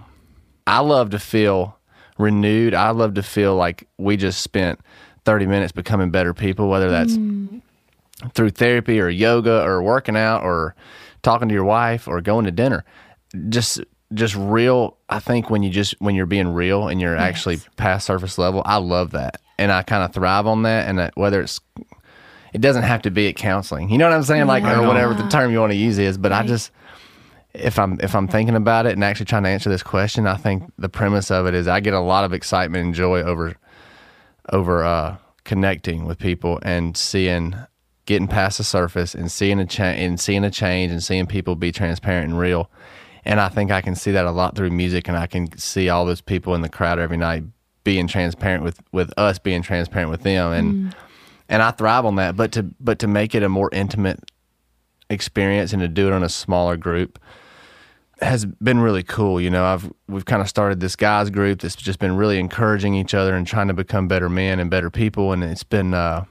I love to feel renewed. I love to feel like we just spent 30 minutes becoming better people, whether that's mm. through therapy or yoga or working out or talking to your wife or going to dinner. Just just real I think when you just when you're being real and you're actually past surface level, I love that. And I kind of thrive on that and that whether it's it doesn't have to be at counseling. You know what I'm saying? Like or whatever the term you want to use is, but I just if I'm if I'm thinking about it and actually trying to answer this question, I think the premise of it is I get a lot of excitement and joy over over uh, connecting with people and seeing getting past the surface and seeing a change and seeing a change and seeing people be transparent and real. And I think I can see that a lot through music, and I can see all those people in the crowd every night being transparent with with us, being transparent with them, and and I thrive on that. But to but to make it a more intimate experience and to do it on a smaller group has been really cool. You know, I've we've kind of started this guys group that's just been really encouraging each other and trying to become better men and better people. And it's been uh,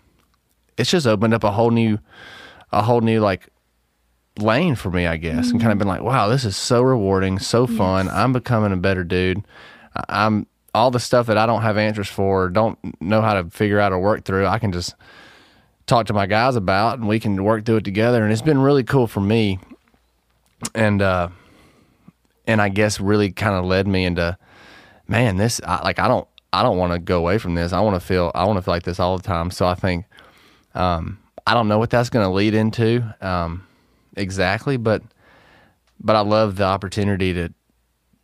it's just opened up a whole new a whole new like lane for me, I guess, and kind of been like, wow, this is so rewarding, so fun. I'm becoming a better dude. I'm all the stuff that I don't have answers for, don't know how to figure out or work through. I can just talk to my guys about, and we can work through it together. And it's been really cool for me. And uh, and I guess really kind of led me into, man, this I, like I don't I don't want to go away from this. I want to feel I want to feel like this all the time. So I think um, I don't know what that's going to lead into um, exactly, but but I love the opportunity to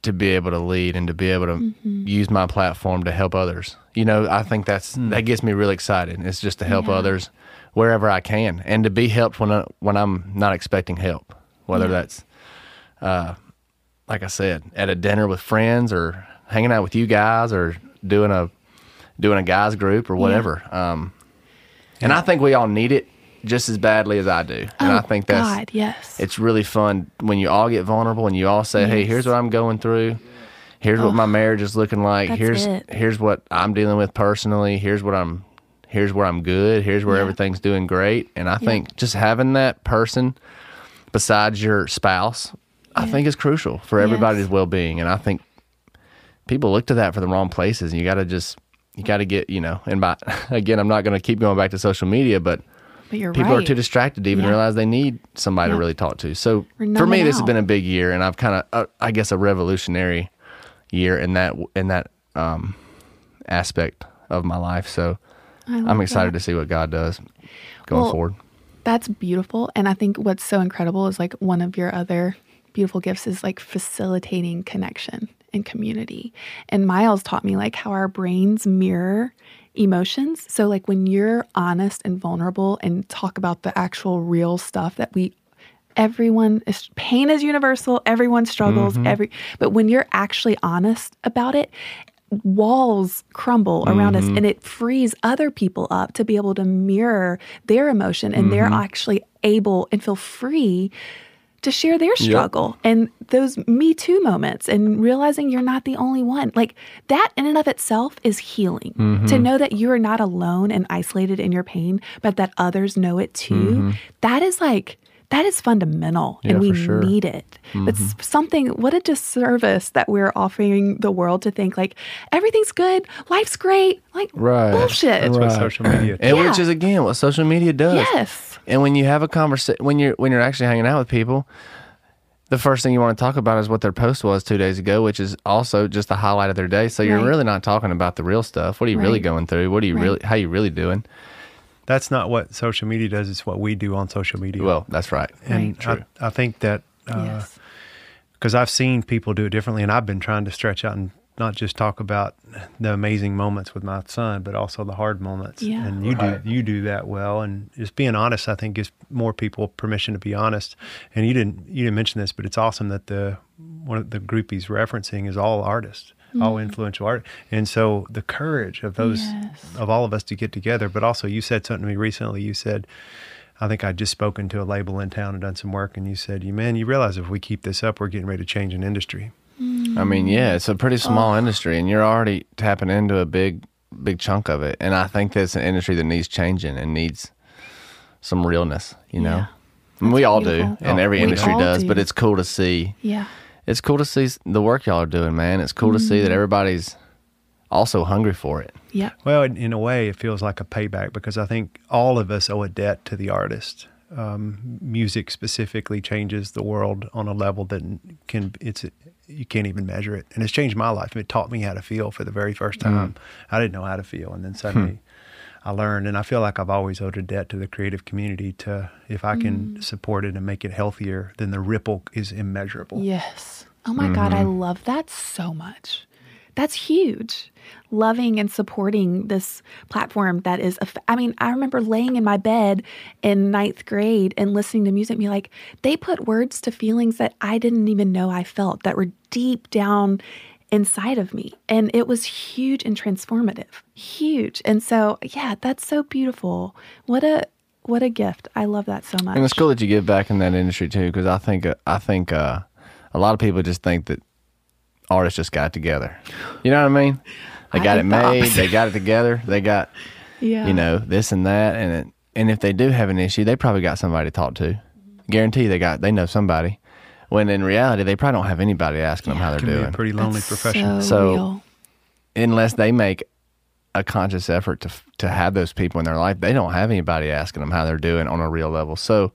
to be able to lead and to be able to use my platform to help others. You know, I think that's that gets me really excited. It's just to help Yeah. others wherever I can and to be helped when I, when I'm not expecting help, whether that's uh, like I said, at a dinner with friends or hanging out with you guys or doing a doing a guys group or whatever. Um, and I think we all need it just as badly as I do. And oh, I think that's God, yes. it's really fun when you all get vulnerable and you all say, "Hey, here's what I'm going through. Here's what my marriage is looking like. Here's it. here's what I'm dealing with personally. Here's what I'm Here's where I'm good. Here's where Yeah. everything's doing great. And I think just having that person besides your spouse, I think is crucial for everybody's Yes. well being. And I think people look to that for the wrong places. And you got to just, you got to get, you know, and by, again, I'm not going to keep going back to social media, but But people right. are too distracted to even Yeah. realize they need somebody Yeah. to really talk to. So for me, numbing this has been a big year, and I've kind of, uh, I guess, a revolutionary year in that in that um, aspect of my life. So I'm excited that. to see what God does going Well, forward. That's beautiful. And I think what's so incredible is like one of your other beautiful gifts is like facilitating connection and community. And Miles taught me like how our brains mirror emotions. So, like when you're honest and vulnerable and talk about the actual real stuff that we everyone is pain is universal everyone struggles mm-hmm. every but when you're actually honest about it walls crumble around us mm-hmm. and it frees other people up to be able to mirror their emotion and they're mm-hmm. actually able and feel free to share their struggle and those me too moments and realizing you're not the only one. Like that in and of itself is healing. Mm-hmm. To know that you are not alone and isolated in your pain but that others know it too mm-hmm. that is like that is fundamental Yeah, and we for sure. need it it's mm-hmm. something what a disservice that we're offering the world to think like everything's good life's great like Right. bullshit That's what social media. And Yeah. which is again what social media does. yes And when you have a conversation, when you're when you're actually hanging out with people, the first thing you want to talk about is what their post was two days ago, which is also just the highlight of their day. So you're really not talking about the real stuff. What are you really going through? What are you Right. really? How you really doing? That's not what social media does. It's what we do on social media. Well, that's right. and True. I, I think that uh, yes because I've seen people do it differently, and I've been trying to stretch out and not just talk about the amazing moments with my son, but also the hard moments. Yeah. And you do you do that well, and just being honest, I think, gives more people permission to be honest. And you didn't you didn't mention this, but it's awesome that the one of the group he's referencing is all artists, Mm-hmm. all influential art, and so the courage of those Yes. of all of us to get together. But also, you said something to me recently. You said. I think I'd just spoken to a label in town and done some work, and you said, "You man, you realize if we keep this up, we're getting ready to change an industry." Mm. I mean, yeah, it's a pretty small oh. industry, and you're already tapping into a big, big chunk of it. And I think that's an industry that needs changing and needs some realness. You know, Yeah. I mean, we all beautiful. do, and oh, every We industry does. do. But it's cool to see. yeah It's cool to see the work y'all are doing, man. It's cool to see Mm-hmm. that everybody's also hungry for it. yeah Well, in, in a way, it feels like a payback because I think all of us owe a debt to the artist. Um, music specifically changes the world on a level that can it's you can't even measure it, and it's changed my life. It taught me how to feel for the very first time. I didn't know how to feel, and then suddenly I learned. And I feel like I've always owed a debt to the creative community. To if I can mm. support it and make it healthier, then the ripple is immeasurable. Yes. Oh my God, I mm-hmm. love that so much. That's huge. Loving and supporting this platform that is, I mean, I remember laying in my bed in ninth grade and listening to music and be like, they put words to feelings that I didn't even know I felt that were deep down inside of me. And it was huge and transformative. Huge. And so, yeah, that's so beautiful. What a, what a gift. I love that so much. And it's cool that you give back in that industry too, because I think uh, I think uh, a lot of people just think that artists just got together. You know what I mean? They I got it think the made. They got it together. They got Yeah. you know this and that, and it, and if they do have an issue, they probably got somebody to talk to. Guarantee they got they know somebody. When in reality, they probably don't have anybody asking them how they're can be doing, a pretty lonely That's profession. So, So- real. unless they make a conscious effort to to have those people in their life. They don't have anybody asking them how they're doing on a real level. So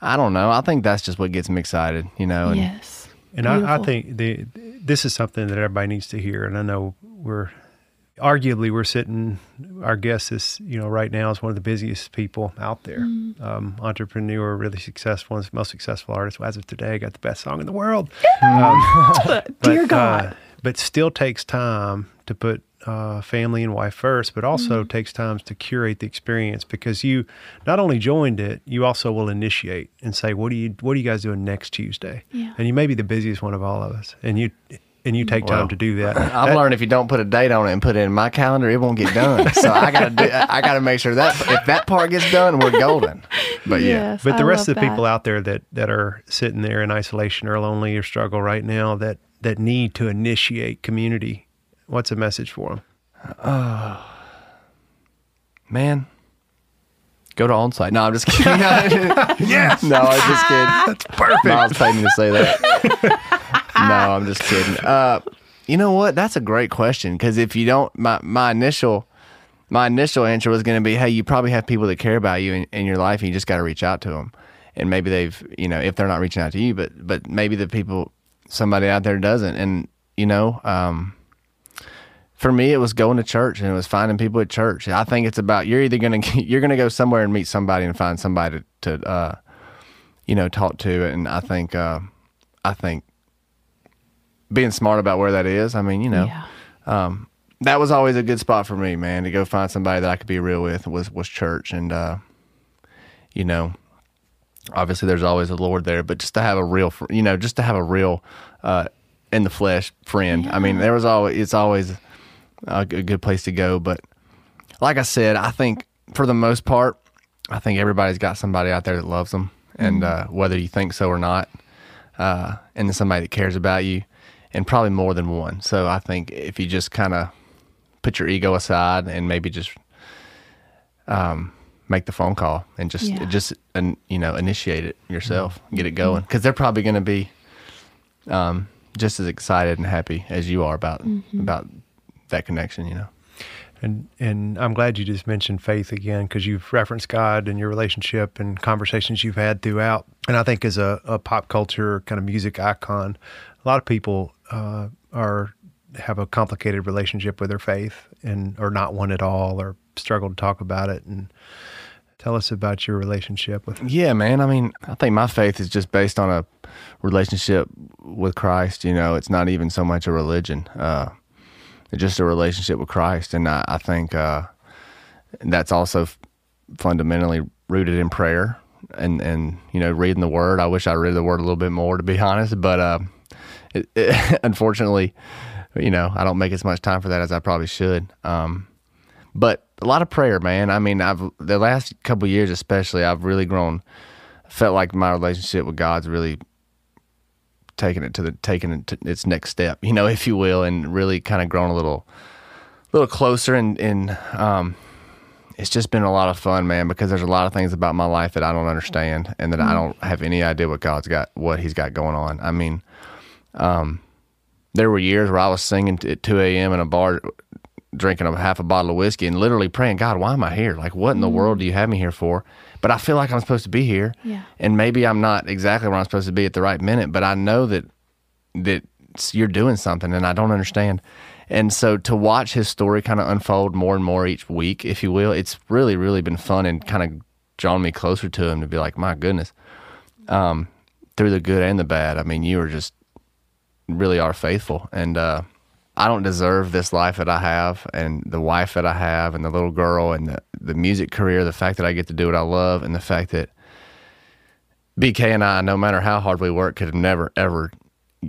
I don't know. I think that's just what gets me excited, you know. And yes. And I, I think the this is something that everybody needs to hear. And I know we're arguably we're sitting. Our guest is you know right now is one of the busiest people out there. Mm. Um, entrepreneur, really successful, and most successful artist as of today. Got the best song in the world. Um, Dear but, God. uh, but still takes time to put uh, family and wife first, but also Mm-hmm. takes time to curate the experience because you not only joined it, you also will initiate and say, "What do you What are you guys doing next Tuesday?" Yeah. And you may be the busiest one of all of us, and you and you take time Well, to do that. I've That- learned if you don't put a date on it and put it in my calendar, it won't get done. so I gotta do. I gotta make sure that if that part gets done, we're golden. But yeah, Yes, But the I rest of the people out there that that are sitting there in isolation or lonely or struggle right now that that need to initiate community, what's a message for them? Oh, uh, man, go to Onsite. No, I'm just kidding. yes. No, I'm just kidding. That's perfect. Miles paid me to say that. no, I'm just kidding. Uh, you know what? That's a great question because if you don't, my my initial my initial answer was going to be, hey, you probably have people that care about you in, in your life, and you just got to reach out to them. And maybe they've, you know, if they're not reaching out to you, but but maybe the people, somebody out there doesn't, and you know, um, for me, it was going to church and it was finding people at church. I think it's about you're either gonna you're gonna go somewhere and meet somebody and find somebody to, to uh, you know, talk to, and I think uh, I think being smart about where that is. I mean, you know, Yeah. um, that was always a good spot for me, man, to go find somebody that I could be real with was was church, and uh, you know, obviously there's always a Lord there, but just to have a real, fr- you know, just to have a real uh, in the flesh friend. I mean, there was always it's always a good place to go, but like I said, I think for the most part, I think everybody's got somebody out there that loves them, and uh, whether you think so or not, uh, and then somebody that cares about you, and probably more than one. So I think if you just kind of put your ego aside and maybe just um, make the phone call and just Yeah. just and you know initiate it yourself, get it going, because they're probably going to be um, just as excited and happy as you are about about that connection. You know. And and I'm glad you just mentioned faith again because you've referenced God and your relationship and conversations you've had throughout. And I think as a, a pop culture kind of music icon, a lot of people uh, are have a complicated relationship with their faith and or not one at all or struggle to talk about it. And tell us about your relationship with. Yeah, man. I mean, I think my faith is just based on a relationship with Christ. You know, it's not even so much a religion. Uh, it's just a relationship with Christ, and I, I think uh, that's also f- fundamentally rooted in prayer and and you know reading the Word. I wish I read the Word a little bit more, to be honest, but uh, it, it, unfortunately, you know, I don't make as much time for that as I probably should. Um, but a lot of prayer, man. I mean, I've the last couple of years, especially, I've really grown. Felt like my relationship with God's really taking it to the taking it to its next step, you know, if you will, and really kind of grown a little, little closer. And and um, it's just been a lot of fun, man, because there's a lot of things about my life that I don't understand and that I don't have any idea what God's got, what He's got going on. I mean, um, there were years where I was singing t- at 2 a.m. in a bar, drinking a half a bottle of whiskey, and literally praying, God, why am I here? Like, what in the world do you have me here for? But I feel like I'm supposed to be here, Yeah. and maybe I'm not exactly where I'm supposed to be at the right minute, but I know that that you're doing something, and I don't understand. And so to watch his story kind of unfold more and more each week, if you will, it's really, really been fun and kind of drawn me closer to him to be like, my goodness, um, through the good and the bad. I mean, you are just really are faithful, and uh, I don't deserve this life that I have, and the wife that I have, and the little girl, and the the music career, the fact that I get to do what I love, and the fact that BK and I, no matter how hard we work, could have never ever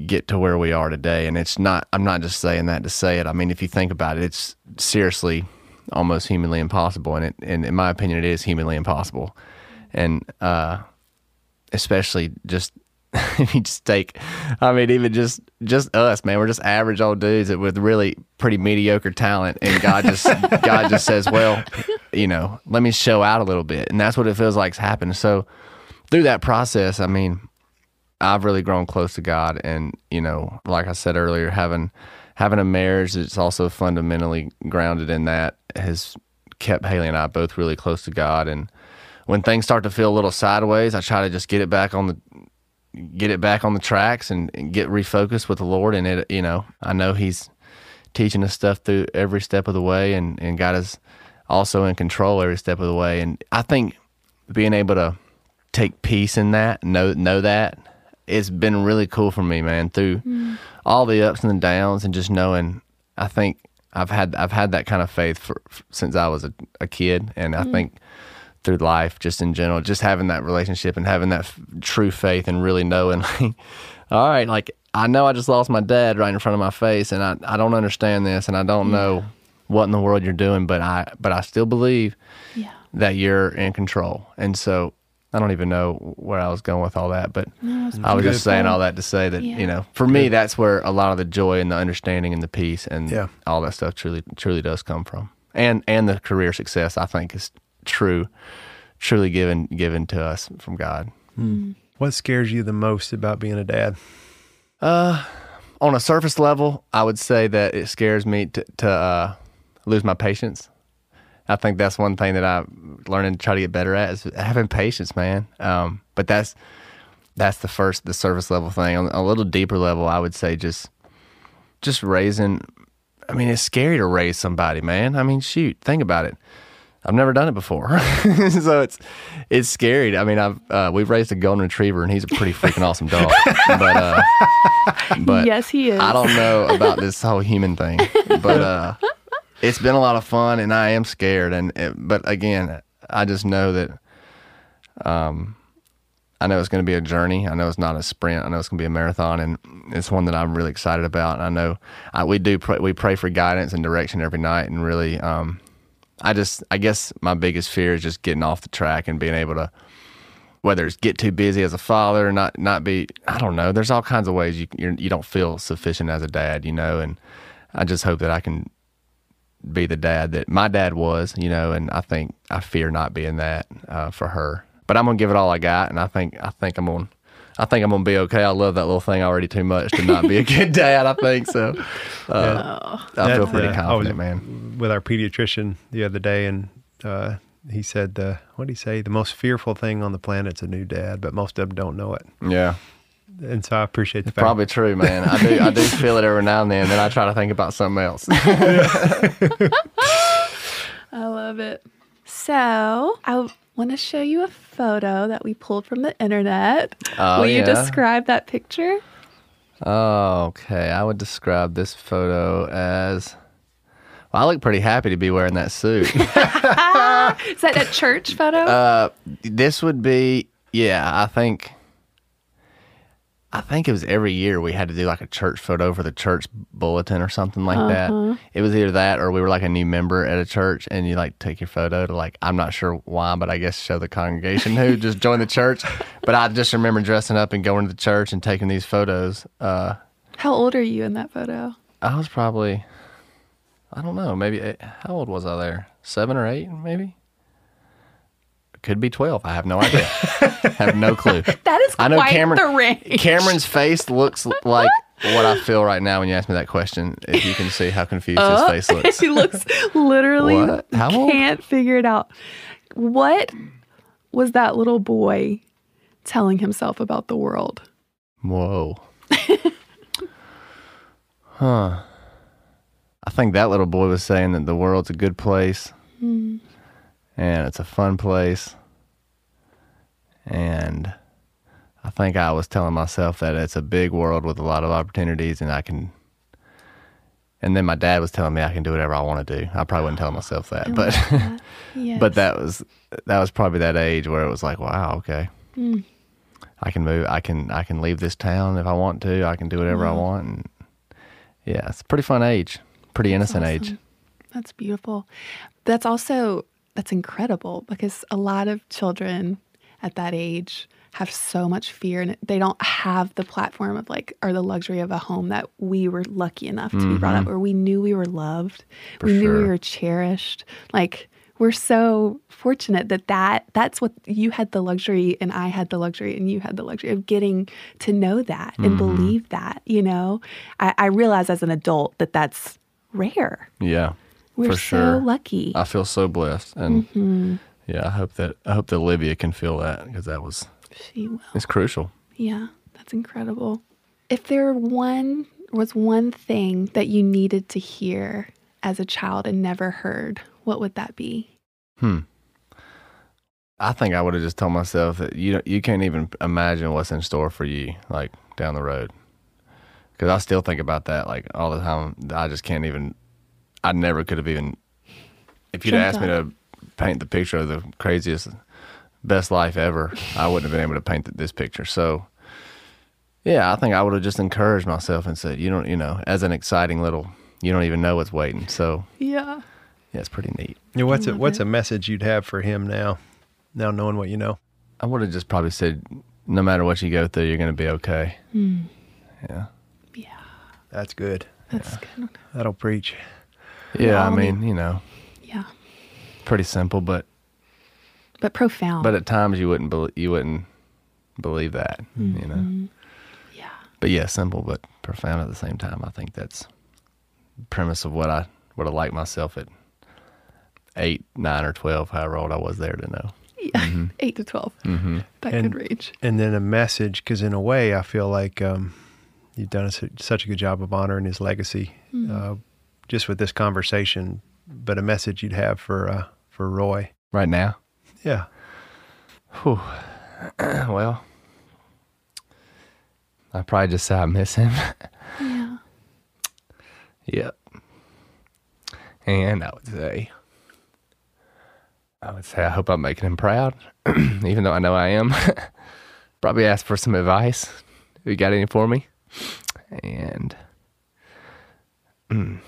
get to where we are today. And it's not. I'm not just saying that to say it. I mean, if you think about it, it's seriously almost humanly impossible, and it, and in my opinion, it is humanly impossible. And uh, especially just if you just take I mean even just just us man we're just average old dudes with really pretty mediocre talent and God just God just says well you know let me show out a little bit and that's what it feels like's happened. So through that process I mean I've really grown close to God and you know like I said earlier having having a marriage that's also fundamentally grounded in that has kept Hayley and I both really close to God. And when things start to feel a little sideways, I try to just get it back on the get it back on the tracks and, and get refocused with the Lord. And it, you know, I know He's teaching us stuff through every step of the way, and and God is also in control every step of the way. And I think being able to take peace in that, know know that, it's been really cool for me, man. Through mm. all the ups and the downs, and just knowing, I think I've had I've had that kind of faith for, since I was a, a kid, and I mm. think through life, just in general, just having that relationship and having that f- true faith and really knowing, like, all right, like I know I just lost my dad right in front of my face, and I, I don't understand this, and I don't know what in the world you're doing, but I but I still believe Yeah. that you're in control, and so I don't even know where I was going with all that, but I was just saying all that to say that Yeah. you know, for me, that's where a lot of the joy and the understanding and the peace and Yeah. all that stuff truly truly does come from. and and the career success I think is true, truly given given to us from God. What scares you the most about being a dad? Uh, on a surface level, I would say that it scares me to, to uh, lose my patience. I think that's one thing that I'm learning to try to get better at is having patience, man. Um, but that's that's the first, the surface level thing. On a little deeper level, I would say just just raising. I mean, it's scary to raise somebody, man. I mean, shoot, think about it. I've never done it before, so it's it's scary. I mean, I've uh, we've raised a golden retriever, and he's a pretty freaking awesome dog. But uh, but Yes, he is. I don't know about this whole human thing, but uh, it's been a lot of fun, and I am scared. And it, but again, I just know that um, I know it's going to be a journey. I know it's not a sprint. I know it's going to be a marathon, and it's one that I'm really excited about. And I know I, we do pray, we pray for guidance and direction every night, and really, um, I just I guess my biggest fear is just getting off the track and being able to whether it's get too busy as a father or not not be I don't know. There's all kinds of ways you you're, you don't feel sufficient as a dad, you know. And I just hope that I can be the dad that my dad was, you know. And I think I fear not being that uh, for her. But I'm gonna give it all I got, and I think I think I'm gonna. I think I'm gonna be okay. I love that little thing already too much to not be a good dad. I think so. Uh, I feel That, pretty uh, I was confident, man. With our pediatrician the other day, and uh, he said, uh, "What did he say? The most fearful thing on the planet's a new dad, but most of them don't know it." Yeah. And so I appreciate the fact. Probably true, man. I do. I do feel it every now and then. Then I try to think about something else. I love it. So I want to show you a photo that we pulled from the internet. Oh, Will you yeah. describe that picture? Oh, okay. I would describe this photo as. Well, I look pretty happy to be wearing that suit. Is that a church photo? uh, this would be, yeah. I think. I think it was every year we had to do like a church photo for the church bulletin or something like that. It was either that or we were like a new member at a church and you like take your photo to like I'm not sure why, but I guess show the congregation who just joined the church. But I just remember dressing up and going to the church and taking these photos. Uh, How old are you in that photo? I was probably, I don't know, maybe eight, how old was I there? Seven or eight, maybe. Could be twelve. I have no idea. have no clue. That is I know quite Cameron. the range. Cameron's face looks like what I feel right now when you ask me that question. If you can see how confused his uh, face looks. he looks literally What? How old? can't figure it out. What was that little boy telling himself about the world? Whoa. huh. I think that little boy was saying that the world's a good place hmm. And it's a fun place. And I think I was telling myself that it's a big world with a lot of opportunities and I can. And then my dad was telling me I can do whatever I want to do. I probably wouldn't tell myself that, oh but Yes. but that was that was probably that age where it was like, wow, okay. Mm. I can move. I can I can leave this town if I want to. I can do whatever I want. And yeah, it's a pretty fun age, pretty innocent age. That's beautiful. That's also that's incredible because a lot of children at that age have so much fear and they don't have the platform of like or the luxury of a home that we were lucky enough to be brought up mm-hmm. where we knew we were loved. we knew we were cherished. Like we're so fortunate that that that's what you had the luxury and I had the luxury and you had the luxury of getting to know that and mm-hmm. believe that, you know. I, I realize as an adult that that's rare. Yeah, We're for so sure. lucky. I feel so blessed, and Mm-hmm. yeah, I hope that I hope that Olivia can feel that because that was she will. it's crucial. Yeah, that's incredible. If there one was one thing that you needed to hear as a child and never heard, what would that be? Hmm. I think I would have just told myself that you you can't even imagine what's in store for you like down the road. Because I still think about that like all the time. I just can't even. I never could have even. If you'd asked me to paint the picture of the craziest, best life ever, I wouldn't have been able to paint this picture. So, yeah, I think I would have just encouraged myself and said, you don't, you know, as an exciting little, you don't even know what's waiting. So, Yeah. yeah, it's pretty neat. Yeah, what's a, what's it. a message you'd have for him now? Now knowing what you know. I would have just probably said, no matter what you go through, you're going to be okay. Hmm. Yeah. Yeah. That's good. That's good. That'll preach. Yeah, I all mean, you know, Yeah. Pretty simple, but But profound. but at times you wouldn't bel you wouldn't believe that, you know. yeah. But yeah, simple but profound at the same time. I think that's the premise of what I would have liked myself at eight, nine, or twelve, however old I was there to know. Yeah. Eight to 12 Mm-hmm. That And- could range. and then a message because in a way i feel like um, you've done a, such a good job of honoring his legacy uh, just with this conversation but a message you'd have for uh, for roy Right now, yeah Whew. well, I probably just say I miss him. Yeah. Yep. And I would say, I would say, I hope I'm making him proud, even though I know I am. Probably ask for some advice. If you got any for me? And mm,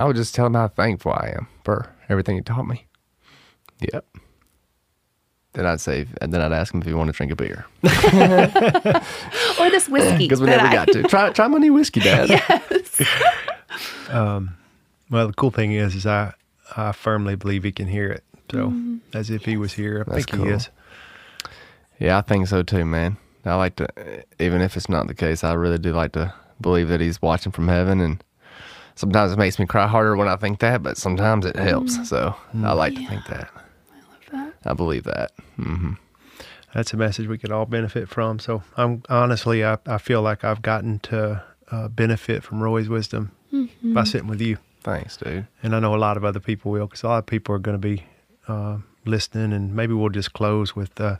I would just tell him how thankful I am for everything he taught me. Yep. Then I'd say, and then I'd ask him if he wanted to drink a beer Or this whiskey. because we never I- got to try. Try my new whiskey, Dad. Yes. um, well the cool thing is is i i firmly believe he can hear it so as if he was here i That's think he is Yeah, I think so too, man. I like to, even if it's not the case, I really do like to believe that he's watching from heaven. And sometimes it makes me cry harder when I think that, but sometimes it helps. So I like to think that. I love that. I believe that. hmm that's a message we could all benefit from. So I'm honestly, I, I feel like I've gotten to uh, benefit from Roy's wisdom by sitting with you, Thanks, dude. and I know a lot of other people will, because a lot of people are going to be uh, listening, and maybe we'll just close with uh,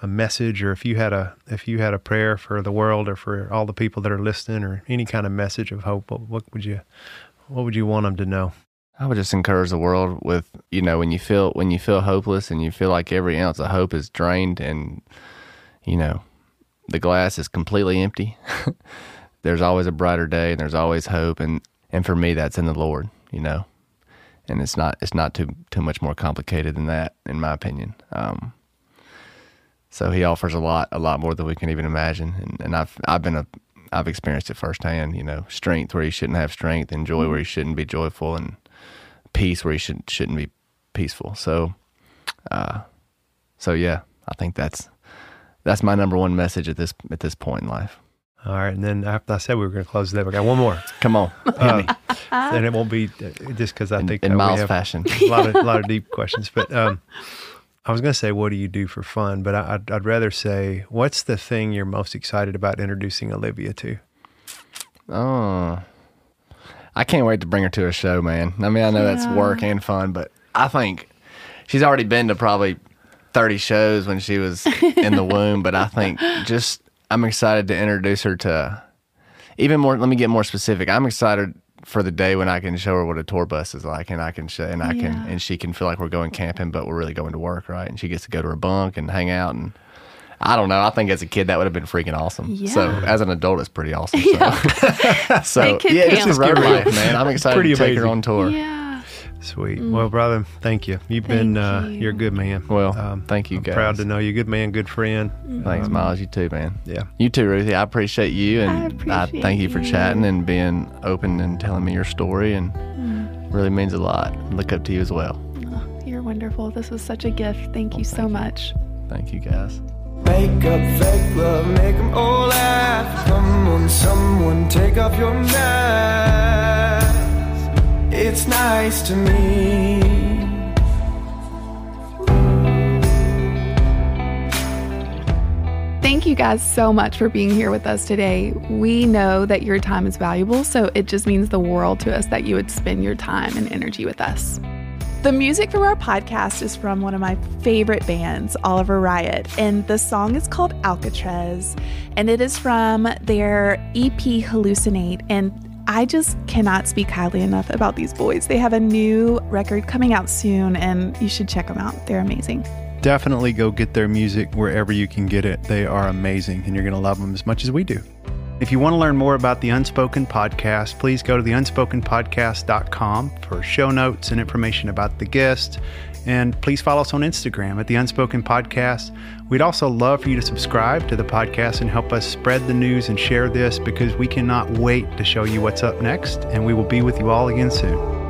a message, or if you had a if you had a prayer for the world or for all the people that are listening, or any kind of message of hope, what, what would you what would you want them to know? I would just encourage the world with, you know, when you feel when you feel hopeless and you feel like every ounce of hope is drained and you know, the glass is completely empty. there's always a brighter day and there's always hope and and for me that's in the Lord, you know. And it's not it's not too too much more complicated than that in my opinion. Um so he offers a lot a lot more than we can even imagine and, and I've I've been a I've experienced it firsthand, you know, strength where you shouldn't have strength and joy where you shouldn't be joyful and peace where you shouldn't shouldn't be peaceful. So, uh, so yeah, I think that's that's my number one message at this at this point in life. All right, and then after I said we were going to close there, we got one more, Come on, um, and it won't be uh, just because I in, think in uh, Miles fashion. a lot of a lot of deep questions. But um, I was going to say, what do you do for fun? But I, I'd, I'd rather say, what's the thing you're most excited about introducing Olivia to? Oh, I can't wait to bring her to a show, man. I mean, I know that's work and fun, but I think she's already been to probably 30 shows when she was in the womb. But I think just, I'm excited to introduce her to even more. Let me get more specific. I'm excited for the day when I can show her what a tour bus is like and I can show, and I can, and she can feel like we're going camping, but we're really going to work, right? And she gets to go to her bunk and hang out and, I don't know. I think as a kid that would have been freaking awesome. So as an adult, it's pretty awesome. So, so yeah, it's camp. just road life, man. I'm excited Pretty to take her amazing. on tour. Yeah. Sweet. Well, brother, thank you. You've been uh, you. you're a good man. Well, um, thank you, I'm guys. proud to know you. Good man, good friend. Thanks, Miles. You too, man. Yeah. You too, Ruthie. I appreciate you, and I appreciate thank you for you. chatting and being open and telling me your story, and Mm. really means a lot. Look up to you as well. Oh, you're wonderful. This was such a gift. Thank you so much. Thank you, guys. Make up fake love, make them all laugh. Come on, someone, take off your mask. It's nice to me. Thank you guys so much for being here with us today. We know that your time is valuable, so it just means the world to us that you would spend your time and energy with us. The music from our podcast is from one of my favorite bands, Oliver Riot, and the song is called Alcatraz, and it is from their EP Hallucinate. And I just cannot speak highly enough about these boys. They have a new record coming out soon, and you should check them out. They're amazing. Definitely go get their music wherever you can get it. They are amazing, and you're going to love them as much as we do. If you want to learn more about the Unspoken Podcast, please go to the unspokenpodcast.com for show notes and information about the guest. And please follow us on Instagram at the Unspoken Podcast. We'd also love for you to subscribe to the podcast and help us spread the news and share this because we cannot wait to show you what's up next. And we will be with you all again soon.